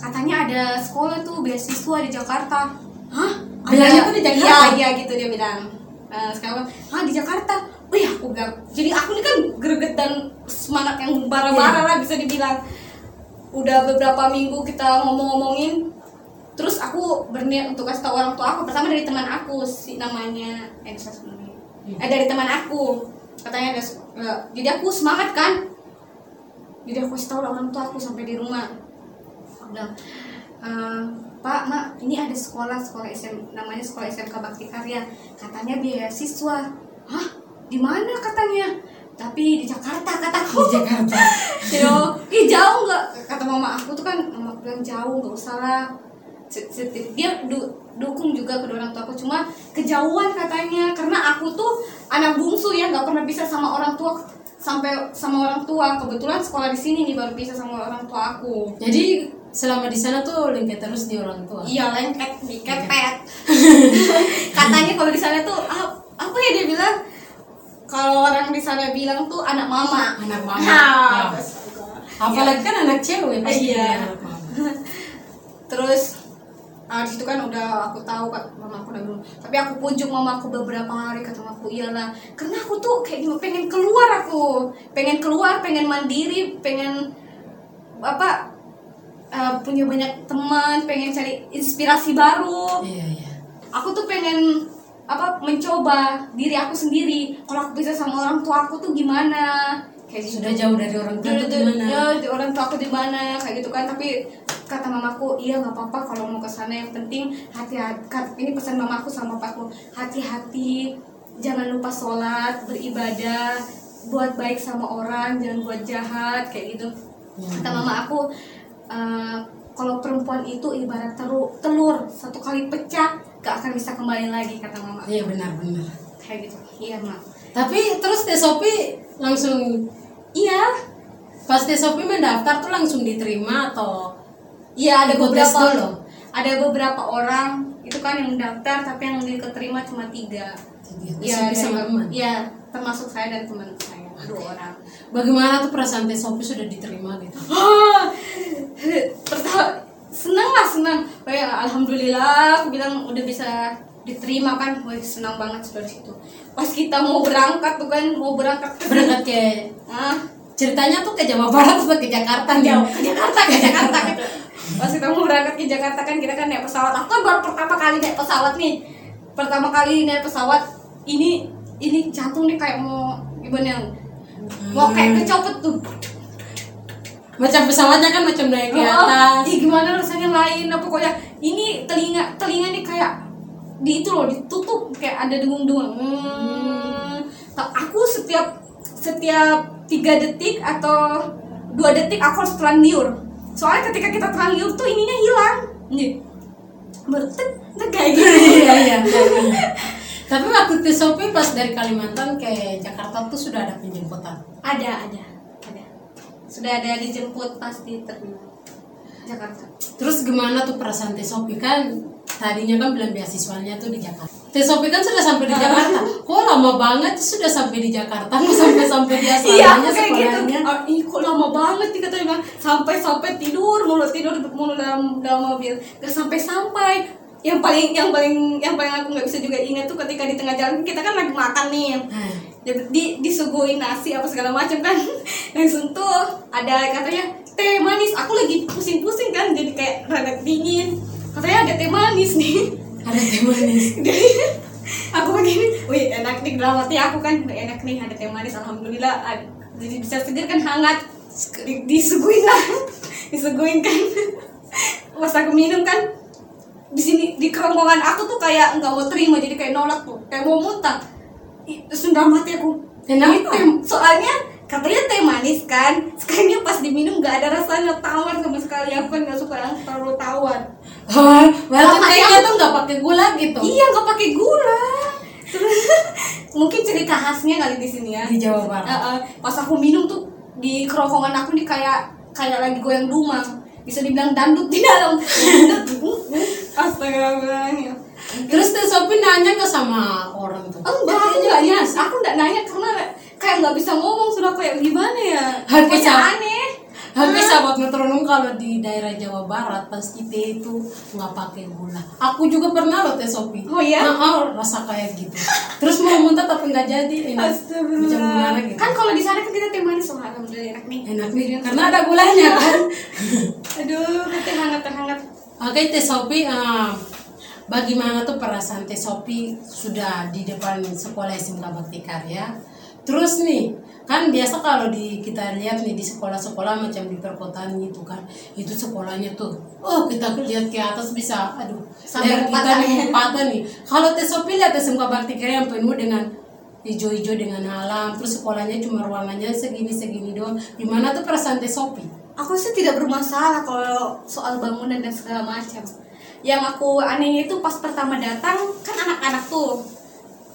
katanya ada sekolah tuh beasiswa di Jakarta. Hah? Bilangnya tuh di Jakarta? Iya, iya gitu dia bilang. Eh, sekarang, ah di Jakarta. Oh ya, aku bilang. Jadi aku ini kan greget dan semangat yang bara-bara lah bisa dibilang udah beberapa minggu kita ngomong-ngomongin terus aku berniat untuk kasih tahu orang tua aku pertama dari teman aku si namanya eh bisa sebenarnya eh dari teman aku katanya ada eh, jadi aku semangat kan? Jadi aku kasih tahu orang tua aku sampai di rumah. Aku bilang "Eh, Pak, Mak, ini ada sekolah sekolah SM namanya sekolah SMK Bakti Karya. Katanya beasiswa. Hah? Di mana katanya? Tapi di Jakarta kataku. Di Jakarta. Yo, ih jauh nggak? Kata mama aku tuh kan, mama bilang jauh nggak usah lah. Dia du- dukung juga kedua orang tua aku cuma kejauhan katanya karena aku tuh anak bungsu ya nggak pernah bisa sama orang tua sampai sama orang tua kebetulan sekolah di sini nih baru bisa sama orang tua aku Jadi selama di sana tuh lengket terus di orang tua. iya lengket dikepet katanya kalau di sana tuh ah, apa ya dia bilang kalau orang di sana bilang tuh anak mama Anak mama. Nah, Nah. Apalagi kan anak cewek pasti Iya. dia anak mama. terus ah, di situ kan udah aku tahu kan mama aku udah bilang tapi aku pujuk mama aku beberapa hari kata mama aku iyalah. Karena aku tuh kayak gimana, pengen keluar aku. Pengen keluar pengen mandiri pengen apa eh, punya banyak teman pengen cari inspirasi baru. Iya, iya. aku tuh pengen apa mencoba diri aku sendiri. Kalau aku bisa sama orang tua aku tuh gimana? Kayak gitu. Sudah jauh dari orang tua tuh gimana? ya, di orang tua aku di mana? Kayak gitu kan. Tapi kata mamaku iya nggak apa-apa kalau mau ke sana yang penting hati-hati. Ini pesan mamaku sama papaku hati-hati jangan lupa sholat beribadah buat baik sama orang jangan buat jahat kayak gitu. Kata mama aku "Eh, kalau perempuan itu ibarat telur, telur satu kali pecah gak akan bisa kembali lagi kata mama. Iya benar-benar. kayak gitu. Iya mak Tapi terus Teh Sopi langsung iya. pas Teh Sopi mendaftar tuh langsung diterima atau Iya ada tes beberapa dulu? ada beberapa orang itu kan yang daftar tapi yang diterima cuma tiga. Iya, dari- teman. Iya termasuk saya dan teman saya dua orang. Bagaimana tuh perasaan Teh Sopi sudah diterima gitu? Pertama senang lah senang. Kayak alhamdulillah aku bilang udah bisa diterima kan, wah senang banget di situ. Pas kita mau berangkat tuh kan mau berangkat Berangkat ke ah ceritanya tuh ke Jawa Barat atau ke Jakarta nih? jauh ke Jakarta ke Jakarta gitu. Pas kita mau berangkat ke Jakarta kan kita kan naik pesawat. Aku kan baru pertama kali naik pesawat nih. Pertama kali naik pesawat ini ini jantung nih kayak mau gimana yang mau kayak kecopet tuh. Macam pesawatnya kan macam naik ke Oh, atas. ih, gimana rasanya lain nah, pokoknya ini telinga telinga nih kayak di itu loh ditutup kayak ada dengung-dengung hmm. Ta- aku setiap setiap tiga detik atau dua detik aku harus terlanjur soalnya ketika kita terlanjur tuh ininya hilang. Nih baru tek, tek, kayak gitu. Iya iya. Tapi waktu Teh Sopi pas dari Kalimantan ke Jakarta tuh sudah ada penjemputan. ada ada ada. Sudah ada dijemput pasti terminal Jakarta. Terus gimana tuh perasaan Teh Sopi kan tadinya kan bilang beasiswanya tuh di Jakarta. Teh kan sudah sampai di Jakarta. Kok lama banget sudah sampai di Jakarta? Kok sampai sampai di Iya, kayak gitu. sekolahnya? Ah, ih, kok lama banget nih katanya bilang sampai sampai tidur mulu tidur mulu dalam dalam mobil. Gak sampai sampai. Yang paling yang paling yang paling aku nggak bisa juga ingat tuh ketika di tengah jalan kita kan lagi makan nih. Di, di disuguhin nasi apa segala macam kan. Langsung tuh ada katanya teh manis. Aku lagi pusing-pusing kan jadi kayak rada dingin. Katanya ada teh manis nih. Ada teh manis. Aku begini, wih enak nih dalam hati aku kan "Wih, enak nih ada teh manis. Alhamdulillah Ad- jadi bisa segar kan hangat. Di- disuguhin lah. Disuguhin kan. Pas aku minum kan di sini di kerongkongan aku tuh kayak nggak mau terima jadi kayak nolak tuh. Kayak mau muntah. Terus dalam hati aku? "Ini teh- soalnya katanya teh manis kan. Sekarangnya pas diminum nggak ada rasanya tawar sama sekali. Aku kan nggak suka yang terlalu tawar Oh, berarti Sama tehnya yang- tuh nggak pakai gula gitu? Iya nggak pakai gula. Terus mungkin cerita khasnya kali di sini ya. Di Jawa Barat. Heeh. pas aku minum tuh di kerongkongan aku nih kayak kayak lagi goyang dumang. Bisa dibilang dandut di dalam. Astagfirullahaladzim. Terus Teh Sopi nanya ke sama orang tuh? Enggak, aku nggak nanya. Aku nggak nanya karena kayak nggak bisa ngomong sudah kayak gimana ya. Hati aneh. Tapi sahabat metronom kalau di daerah Jawa Barat pasti teh itu nggak pakai gula. Aku juga pernah loh teh Sopi. Oh iya? Nah, oh, rasa kayak gitu. Terus mau muntah tapi nggak jadi. Enak. Macam gimana gitu. Kan kalau di sana kan kita teh manis loh, alhamdulillah enak nih. Enak nih, karena ada gulanya kan. Aduh, teh hangat teh hangat. Oke teh Sopi, eh, bagaimana tuh perasaan teh Sopi sudah di depan sekolah SMK Bakti Karya? Terus nih, kan biasa kalau di kita lihat nih di sekolah-sekolah macam di perkotaan gitu kan, itu sekolahnya tuh, oh kita lihat ke atas bisa, aduh, Sampai kita nih patah nih. Kalau teh Sopi lihat SMK Bakti Karya yang penuh dengan hijau-hijau dengan alam, terus sekolahnya cuma ruangannya segini-segini doang. Gimana tuh perasaan teh Sopi? aku sih tidak bermasalah kalau soal bangunan dan segala macam yang aku anehnya itu pas pertama datang kan anak-anak tuh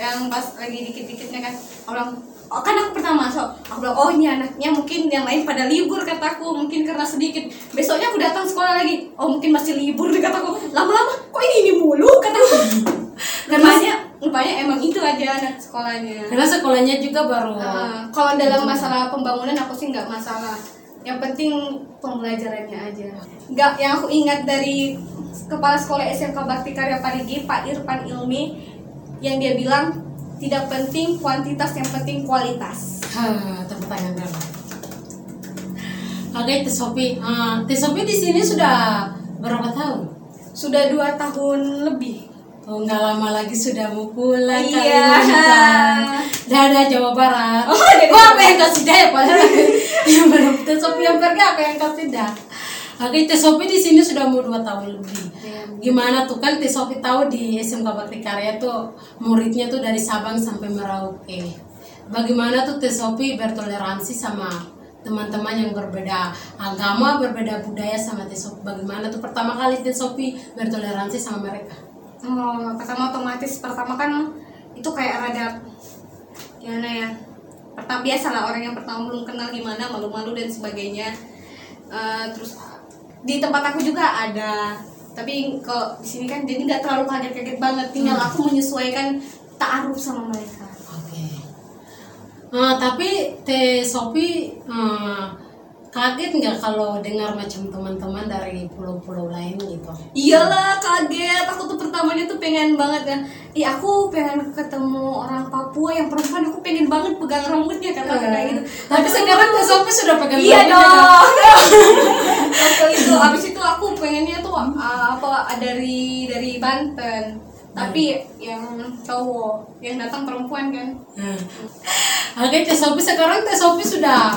yang pas lagi dikit-dikitnya kan orang oh kan aku pertama masuk aku bilang oh ini anaknya mungkin yang lain pada libur kataku mungkin karena sedikit. Besoknya aku datang sekolah lagi oh mungkin masih libur kataku. Lama-lama kok ini ini mulu? kataku. Rupanya rupanya emang itu aja anak sekolahnya. Karena sekolahnya juga baru Ah, kalau dalam masalah pembangunan aku sih nggak masalah. Yang penting pembelajarannya aja. Nggak yang aku ingat dari kepala sekolah SMK Bakti Karya Parigi Pak Irfan Ilmi yang dia bilang tidak penting kuantitas yang penting kualitas tepuk tangan dulu. Oke, Teh Sopi. Teh Sopi di sini sudah berapa tahun? sudah dua tahun lebih Oh, nggak lama lagi sudah mau pulang Iya. Dadah Jawa Barat. Oh, dari Gua apa yang kasih dah ya padahal yang belum Teh Sopi yang pergi apa yang kasih dah. Oke, Teh Sopi di sini sudah mau dua tahun lebih. Gimana tuh kan Sopi tahu di SMK Bakti Karya tuh muridnya tuh dari Sabang sampai Merauke. Bagaimana tuh Sopi bertoleransi sama teman-teman yang berbeda agama, berbeda budaya sama Sopi. Bagaimana tuh pertama kali Sopi bertoleransi sama mereka? Oh, pertama otomatis pertama kan itu kayak rada gimana ya? Pertama biasa lah orang yang pertama belum kenal gimana malu-malu dan sebagainya. Eh, terus di tempat aku juga ada, tapi kalau di sini kan jadi nggak terlalu kaget-kaget banget. Tinggal aku menyesuaikan taaruf sama mereka. Oke. Ah, tapi Teh Sopi ah, kaget nggak kalau dengar macam teman-teman dari pulau-pulau lain gitu? Iyalah kaget, aku tuh pertamanya tuh pengen banget kan Ih aku pengen ketemu orang Papua yang perempuan, aku pengen banget pegang rambutnya kata kayak gitu. Tapi sekarang Teh Sopi sudah pegang Iya rambutnya, kan? dong Waktu itu, abis itu aku pengennya tuh uh, apa dari dari Banten. Tapi yang cowok, yang datang perempuan kan. Hmm. Oke, Teh Sopi sekarang Teh Sopi sudah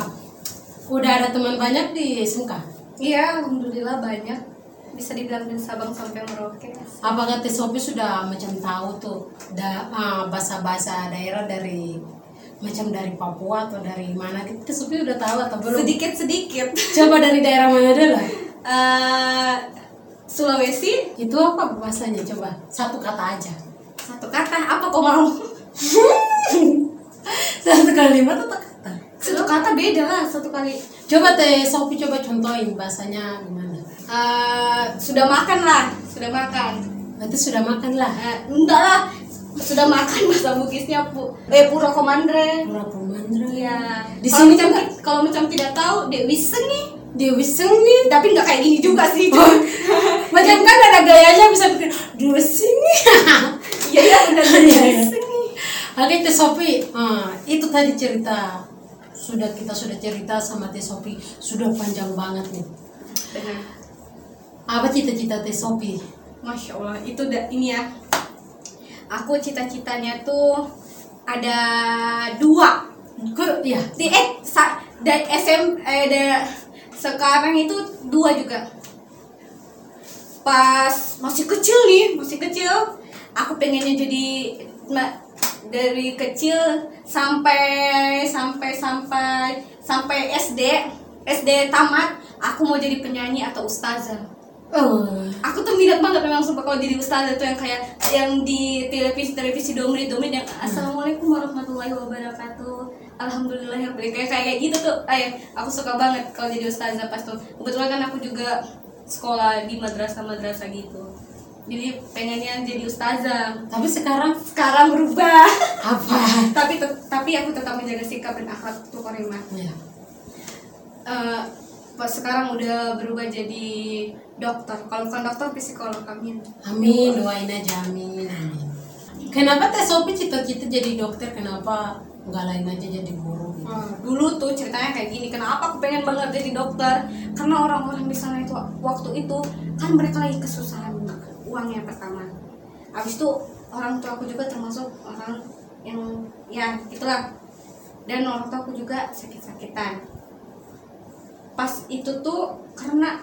udah ada teman banyak di SMK. Iya, Alhamdulillah banyak Bisa dibilang dari Sabang sampai Merauke Apakah Teh Sopi sudah macam tahu tuh da, ah, bahasa-bahasa daerah dari macam dari Papua atau dari mana gitu? Teh Sopi udah tahu atau belum? Sedikit-sedikit Coba dari daerah mana dulu? Eh, Sulawesi Itu apa bahasanya? Coba satu kata aja. satu kata apa kau mau Satu kalimat atau kata? satu kata beda lah satu kali Coba Teh Sopi coba contohin bahasanya gimana? Eh, sudah makan lah sudah makan Berarti sudah makan lah. Eh, enggak lah sudah makan bahasa Bugisnya pu eh pura komandre Pura Purmandra. Iya. Di Kalau sini macam kalau macam tidak tahu Dewi nih Dewi Seni. tapi nggak kayak gini juga sih Oh, macam kan ada gayanya bisa bikin Dewi Seni. iya iya benar Dewi. Seni Oke Teh Sopi, ah, itu tadi cerita sudah kita sudah cerita sama Teh Sopi sudah panjang banget nih. benar Apa cita-cita Teh Sopi? masya Allah itu da- ini ya aku cita-citanya tuh ada dua Kur, ya. di eh sa, dari SM eh da- sekarang itu dua juga pas masih kecil nih masih kecil aku pengennya jadi ma- dari kecil sampai sampai sampai sampai SD SD tamat aku mau jadi penyanyi atau ustazah Oh, aku tuh minat banget memang sumpah kalau jadi ustazah tuh yang kayak yang di televisi televisi domri domri yang assalamualaikum warahmatullahi wabarakatuh. Alhamdulillah ya kayak kayak gitu tuh. Ayah aku suka banget kalau jadi ustazah pas tuh. Kebetulan kan aku juga sekolah di madrasah madrasah gitu. Jadi pengennya jadi ustazah. Tapi sekarang? Sekarang berubah. Apa? tapi tapi aku tetap menjaga sikap dan akhlak tuh korimah Ya. Eh, pas sekarang udah berubah jadi dokter kalau bukan dokter psikolog amin Amin, doain aja amin. amin. Kenapa Teh Sopi cita-cita jadi dokter? Kenapa nggak lain aja jadi guru? Gitu? Hmm, dulu tuh ceritanya kayak gini kenapa aku pengen banget jadi dokter karena orang-orang di sana itu waktu itu kan mereka lagi kesusahan uangnya pertama habis itu orang tua aku juga termasuk orang yang ya itulah dan orang tua aku juga sakit-sakitan pas itu tuh karena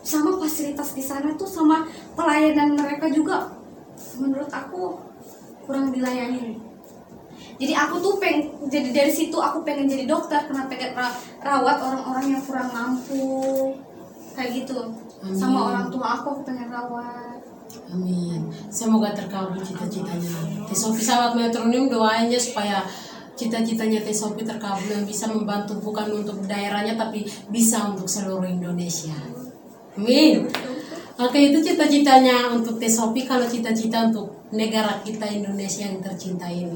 sama fasilitas di sana tuh sama pelayanan mereka juga menurut aku kurang dilayani jadi aku tuh peng jadi dari situ aku pengen jadi dokter karena pengen ra- rawat orang-orang yang kurang mampu kayak gitu Amin. sama orang tua aku aku pengen rawat Amin. Semoga terkabul cita-citanya. Teh Sofi sahabat metronom doain ya supaya cita-citanya Teh Sofi terkabul yang bisa membantu bukan untuk daerahnya tapi bisa untuk seluruh Indonesia. Amin. Oke itu cita-citanya untuk Teh Sofi kalau cita-cita untuk negara kita Indonesia yang tercinta ini.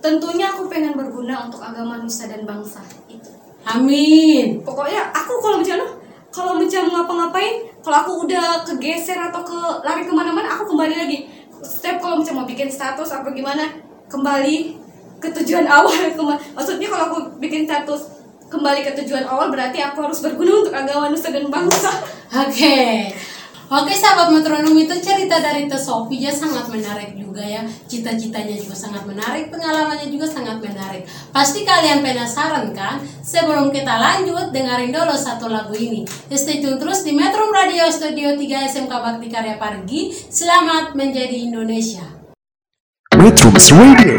Tentunya aku pengen berguna untuk agama nusa dan bangsa itu. Amin. Pokoknya aku kalau macam kalau macam ngapa-ngapain, kalau aku udah kegeser atau ke lari ke mana-mana, aku kembali lagi. Setiap kalau macam mau bikin status apa gimana, kembali ke tujuan awal. Kema- Maksudnya kalau aku bikin status kembali ke tujuan awal berarti aku harus berguna untuk agama nusa dan bangsa. Oke. Oke sahabat metronom itu cerita dari Teh Sofi ya sangat menarik juga ya Cita-citanya juga sangat menarik Pengalamannya juga sangat menarik Pasti kalian penasaran kan? Sebelum kita lanjut dengerin dulu satu lagu ini Stay tune terus di Metro Radio Studio 3 SMK Bakti Karya Pargi Selamat menjadi Indonesia Metrums Radio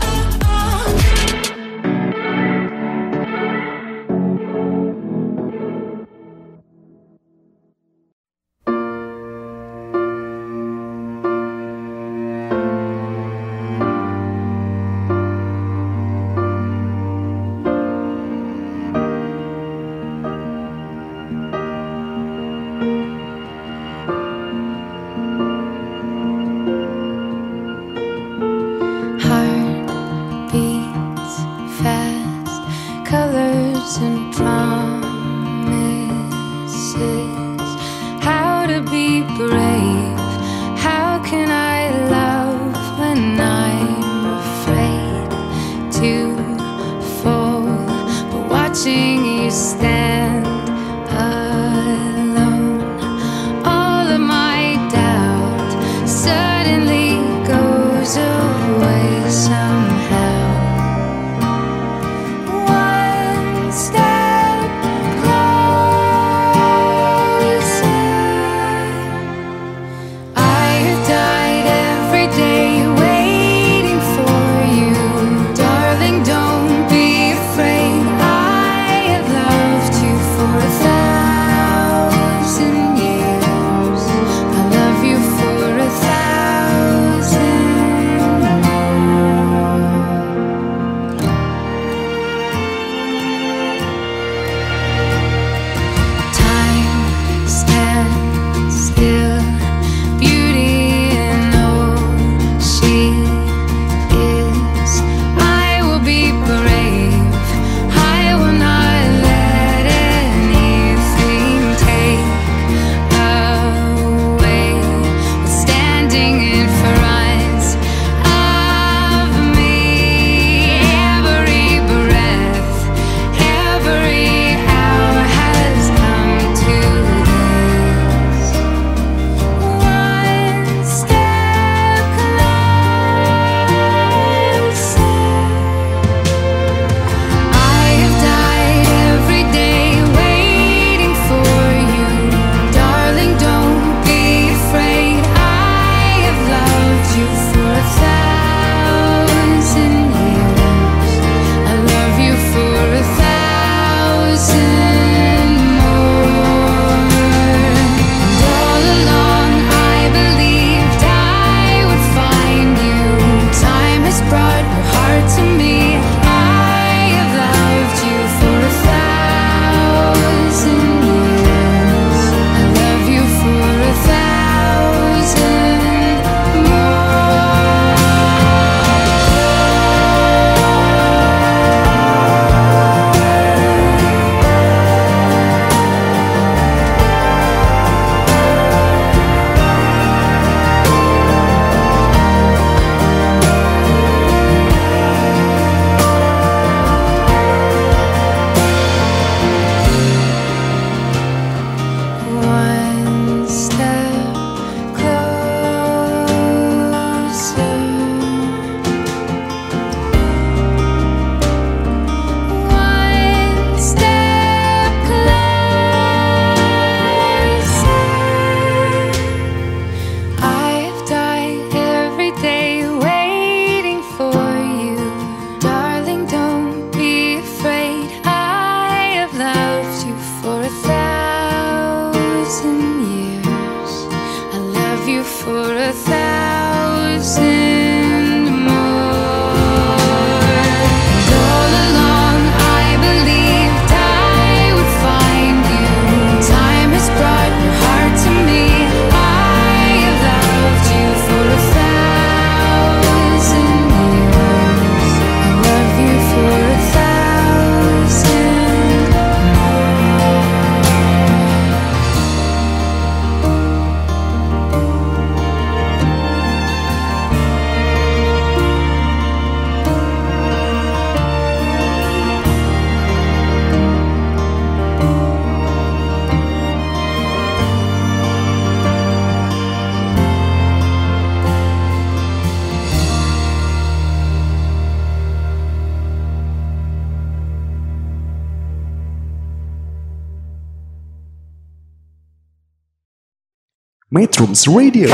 Metrums Radio,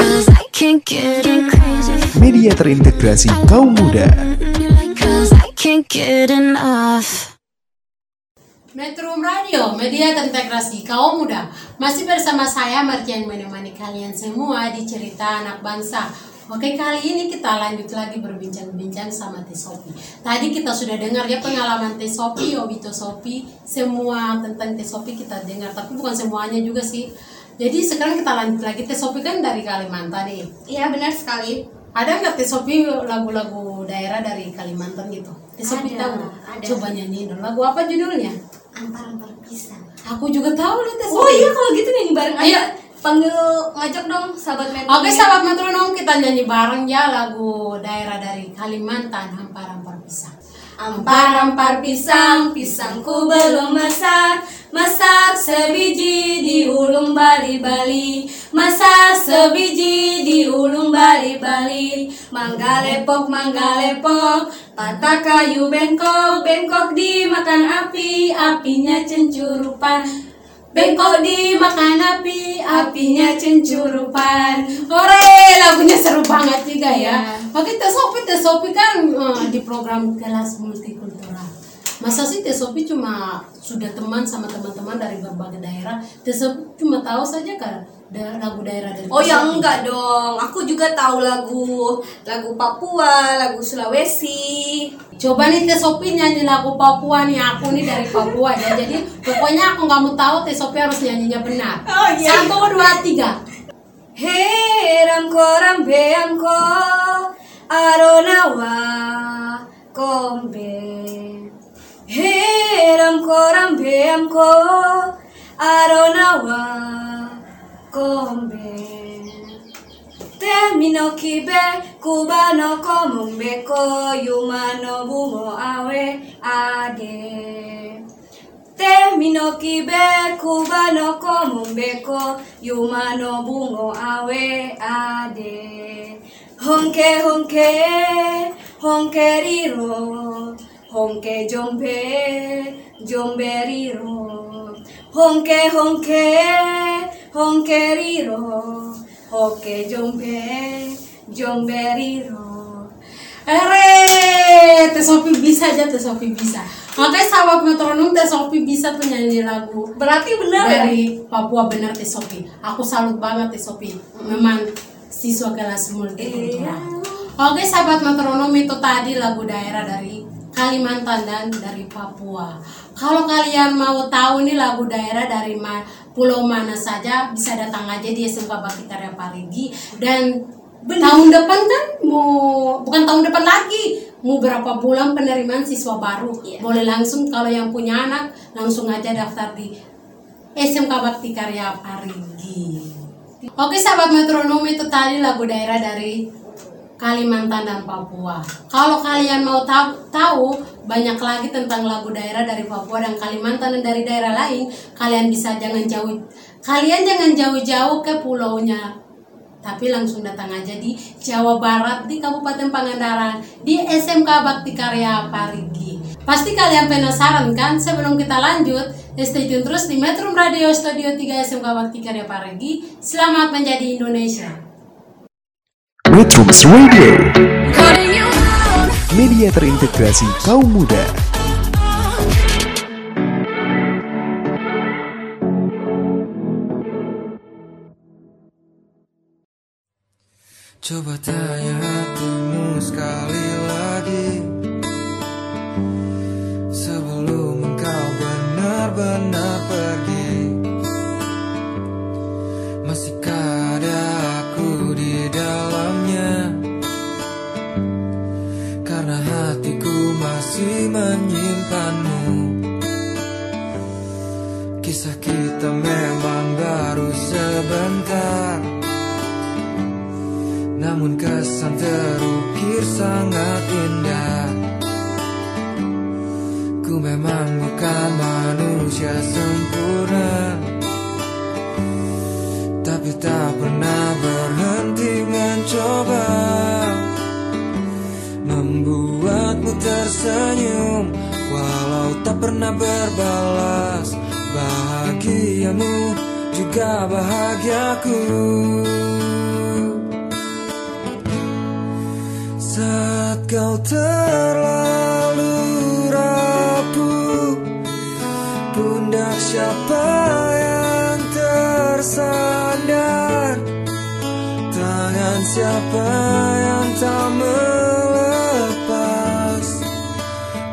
media terintegrasi kaum muda. Metro Radio, media terintegrasi kaum muda. Masih bersama saya Martian menemani kalian semua di cerita anak bangsa. Oke kali ini kita lanjut lagi berbincang-bincang sama Teh Sopi. Tadi kita sudah dengar ya pengalaman Teh Sopi, Obito Sopi, semua tentang Teh Sopi kita dengar, tapi bukan semuanya juga sih. Jadi sekarang kita lanjut lagi Teh kan dari Kalimantan nih. Iya benar sekali. Ada nggak Teh lagu-lagu daerah dari Kalimantan gitu? Teh Ada, tahu ada. Coba nyanyiin dong. Lagu apa judulnya? Antar-antar pisang. Aku juga tahu loh Teh Oh iya kalau gitu nyanyi bareng Ayo. aja. Panggil ngajak dong sahabat metro. Oke sahabat metronom kita nyanyi bareng ya lagu daerah dari Kalimantan Hampar-hampar pisang. Ampar-ampar pisang, pisangku belum masak Masak sebiji di ulung bali-bali. Masak sebiji di ulung bali-bali. Mangga lepok, mangga lepok. Patah kayu bengkok, bengkok dimakan api. Apinya cencurupan. Bengkok dimakan api, apinya cencurupan. Hore, lagunya seru banget juga ya. Oke, Teh Sopi, Teh Sopi kan eh, di program kelas multikultural. Masa sih Teh Sopi cuma sudah teman sama teman-teman dari berbagai daerah? Sopi cuma tahu saja kan da- lagu daerah dari Oh ya enggak dong, aku juga tahu lagu lagu Papua, lagu Sulawesi. Coba nih Teh Sopi nyanyi lagu Papua nih aku nih dari Papua ya. Jadi pokoknya aku nggak mau tahu Teh Sopi harus nyanyinya benar. Oh, iya. Satu dua tiga. Hey ramko rambe amko aronawa kombe. Hey ramko rambe amko aronawa kombe. Termino kibe kubano komumbeko yumano bungo awe ade. Termino kibe kubano komumbeko yumano bungo awe ade. Honke honke honke riro honke jombe jombe riro honke honke honke riro honke jombe jombe riro Ere, Teh bisa aja Teh Sopi bisa. Oke sahabat metronom Teh Sopi bisa tuh nyanyi lagu Berarti benar ya? dari Papua benar Teh Sopi. Aku salut banget Teh Sopi. Memang siswa kelas multikultural. Oke sahabat metronom itu tadi lagu daerah dari Kalimantan dan dari Papua. Kalau kalian mau tahu nih lagu daerah dari ma- pulau mana saja bisa datang aja di SMK Bakti Karya Parigi dan tahun depan kan mau bukan tahun depan lagi mau berapa bulan penerimaan siswa baru. Boleh langsung kalau yang punya anak langsung aja daftar di SMK Bakti Karya Parigi oke sahabat metronom itu tadi lagu daerah dari Kalimantan dan Papua. Kalau kalian mau tahu, tahu banyak lagi tentang lagu daerah dari Papua dan Kalimantan dan dari daerah lain, kalian bisa jangan jauh, kalian jangan jauh-jauh ke pulaunya, tapi langsung datang aja di Jawa Barat di Kabupaten Pangandaran di SMK Bakti Karya Parigi. Pasti kalian penasaran kan? Sebelum kita lanjut, stay tune terus di Metro Radio Studio 3 SMK Bakti Karya Parigi. Selamat menjadi Indonesia. Metrums Radio, media terintegrasi kaum muda. Coba tanya hatimu sekali lagi Namun kesan terukir sangat indah. Ku memang bukan manusia sempurna. Tapi tak pernah berhenti mencoba. Membuatmu tersenyum Walau tak pernah berbalas. Bahagiamu juga bahagiaku Saat kau terlalu rapuh Pundak siapa yang tersandar? Tangan siapa yang tak melepas?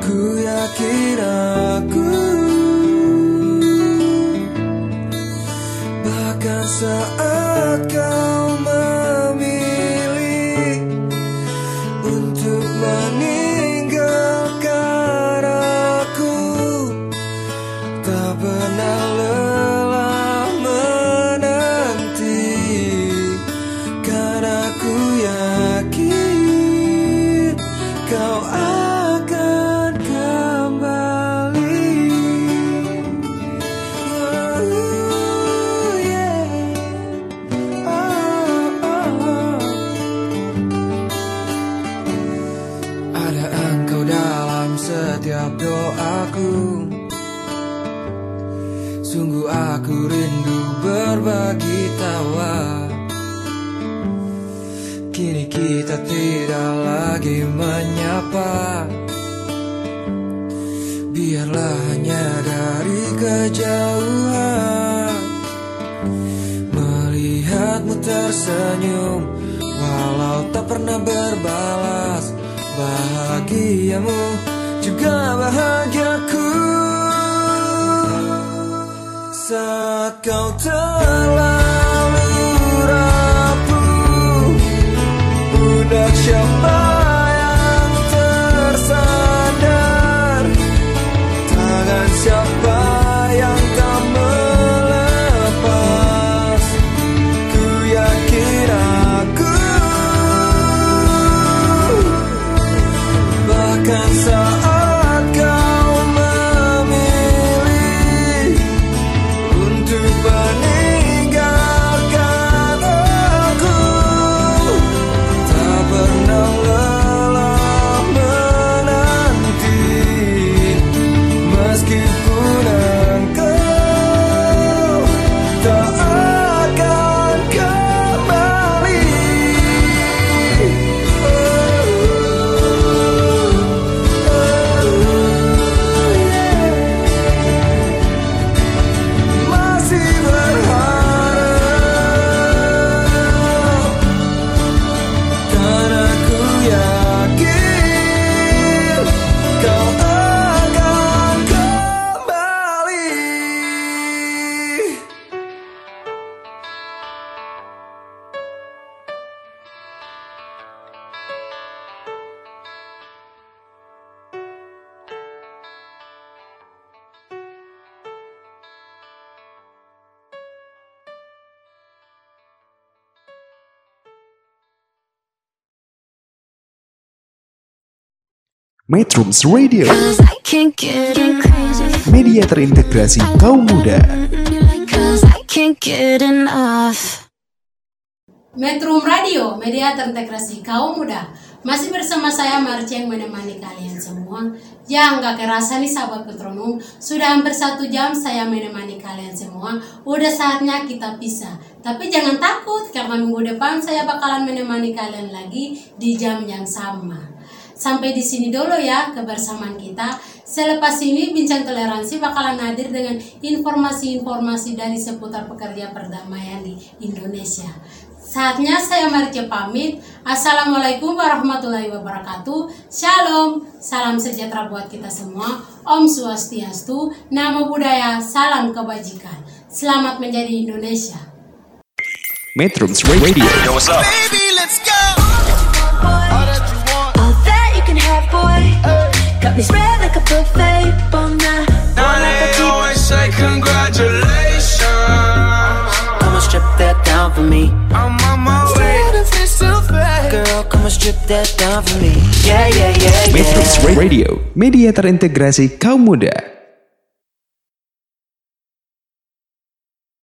Ku yakin aku. Bahkan saat yakin Metrums Radio Media terintegrasi kaum muda Metro Radio, media terintegrasi kaum muda. Masih bersama saya Marci yang menemani kalian semua. Ya nggak kerasa nih sahabat metronom, sudah hampir satu jam saya menemani kalian semua. Udah saatnya kita pisah. Tapi jangan takut karena minggu depan saya bakalan menemani kalian lagi di jam yang sama. Sampai di sini dulu ya kebersamaan kita. Selepas ini Bincang Toleransi bakalan hadir dengan informasi-informasi dari seputar pekerja perdamaian di Indonesia. Saatnya saya Marice pamit. Assalamualaikum warahmatullahi wabarakatuh. Shalom, salam sejahtera buat kita semua. Om Swastiastu, Namo Buddhaya, salam kebajikan. Selamat menjadi Indonesia. Metrums Radio. Yo, what's up? Baby, let's go. Can have, boy. Got me spread like a buffet. Bon night, Now they always say congratulations. Come and strip that down for me. I'm on my way. Girl, come and strip that down for me. Yeah, yeah, yeah, yeah. Metrums Radio, media terintegrasi kaum muda.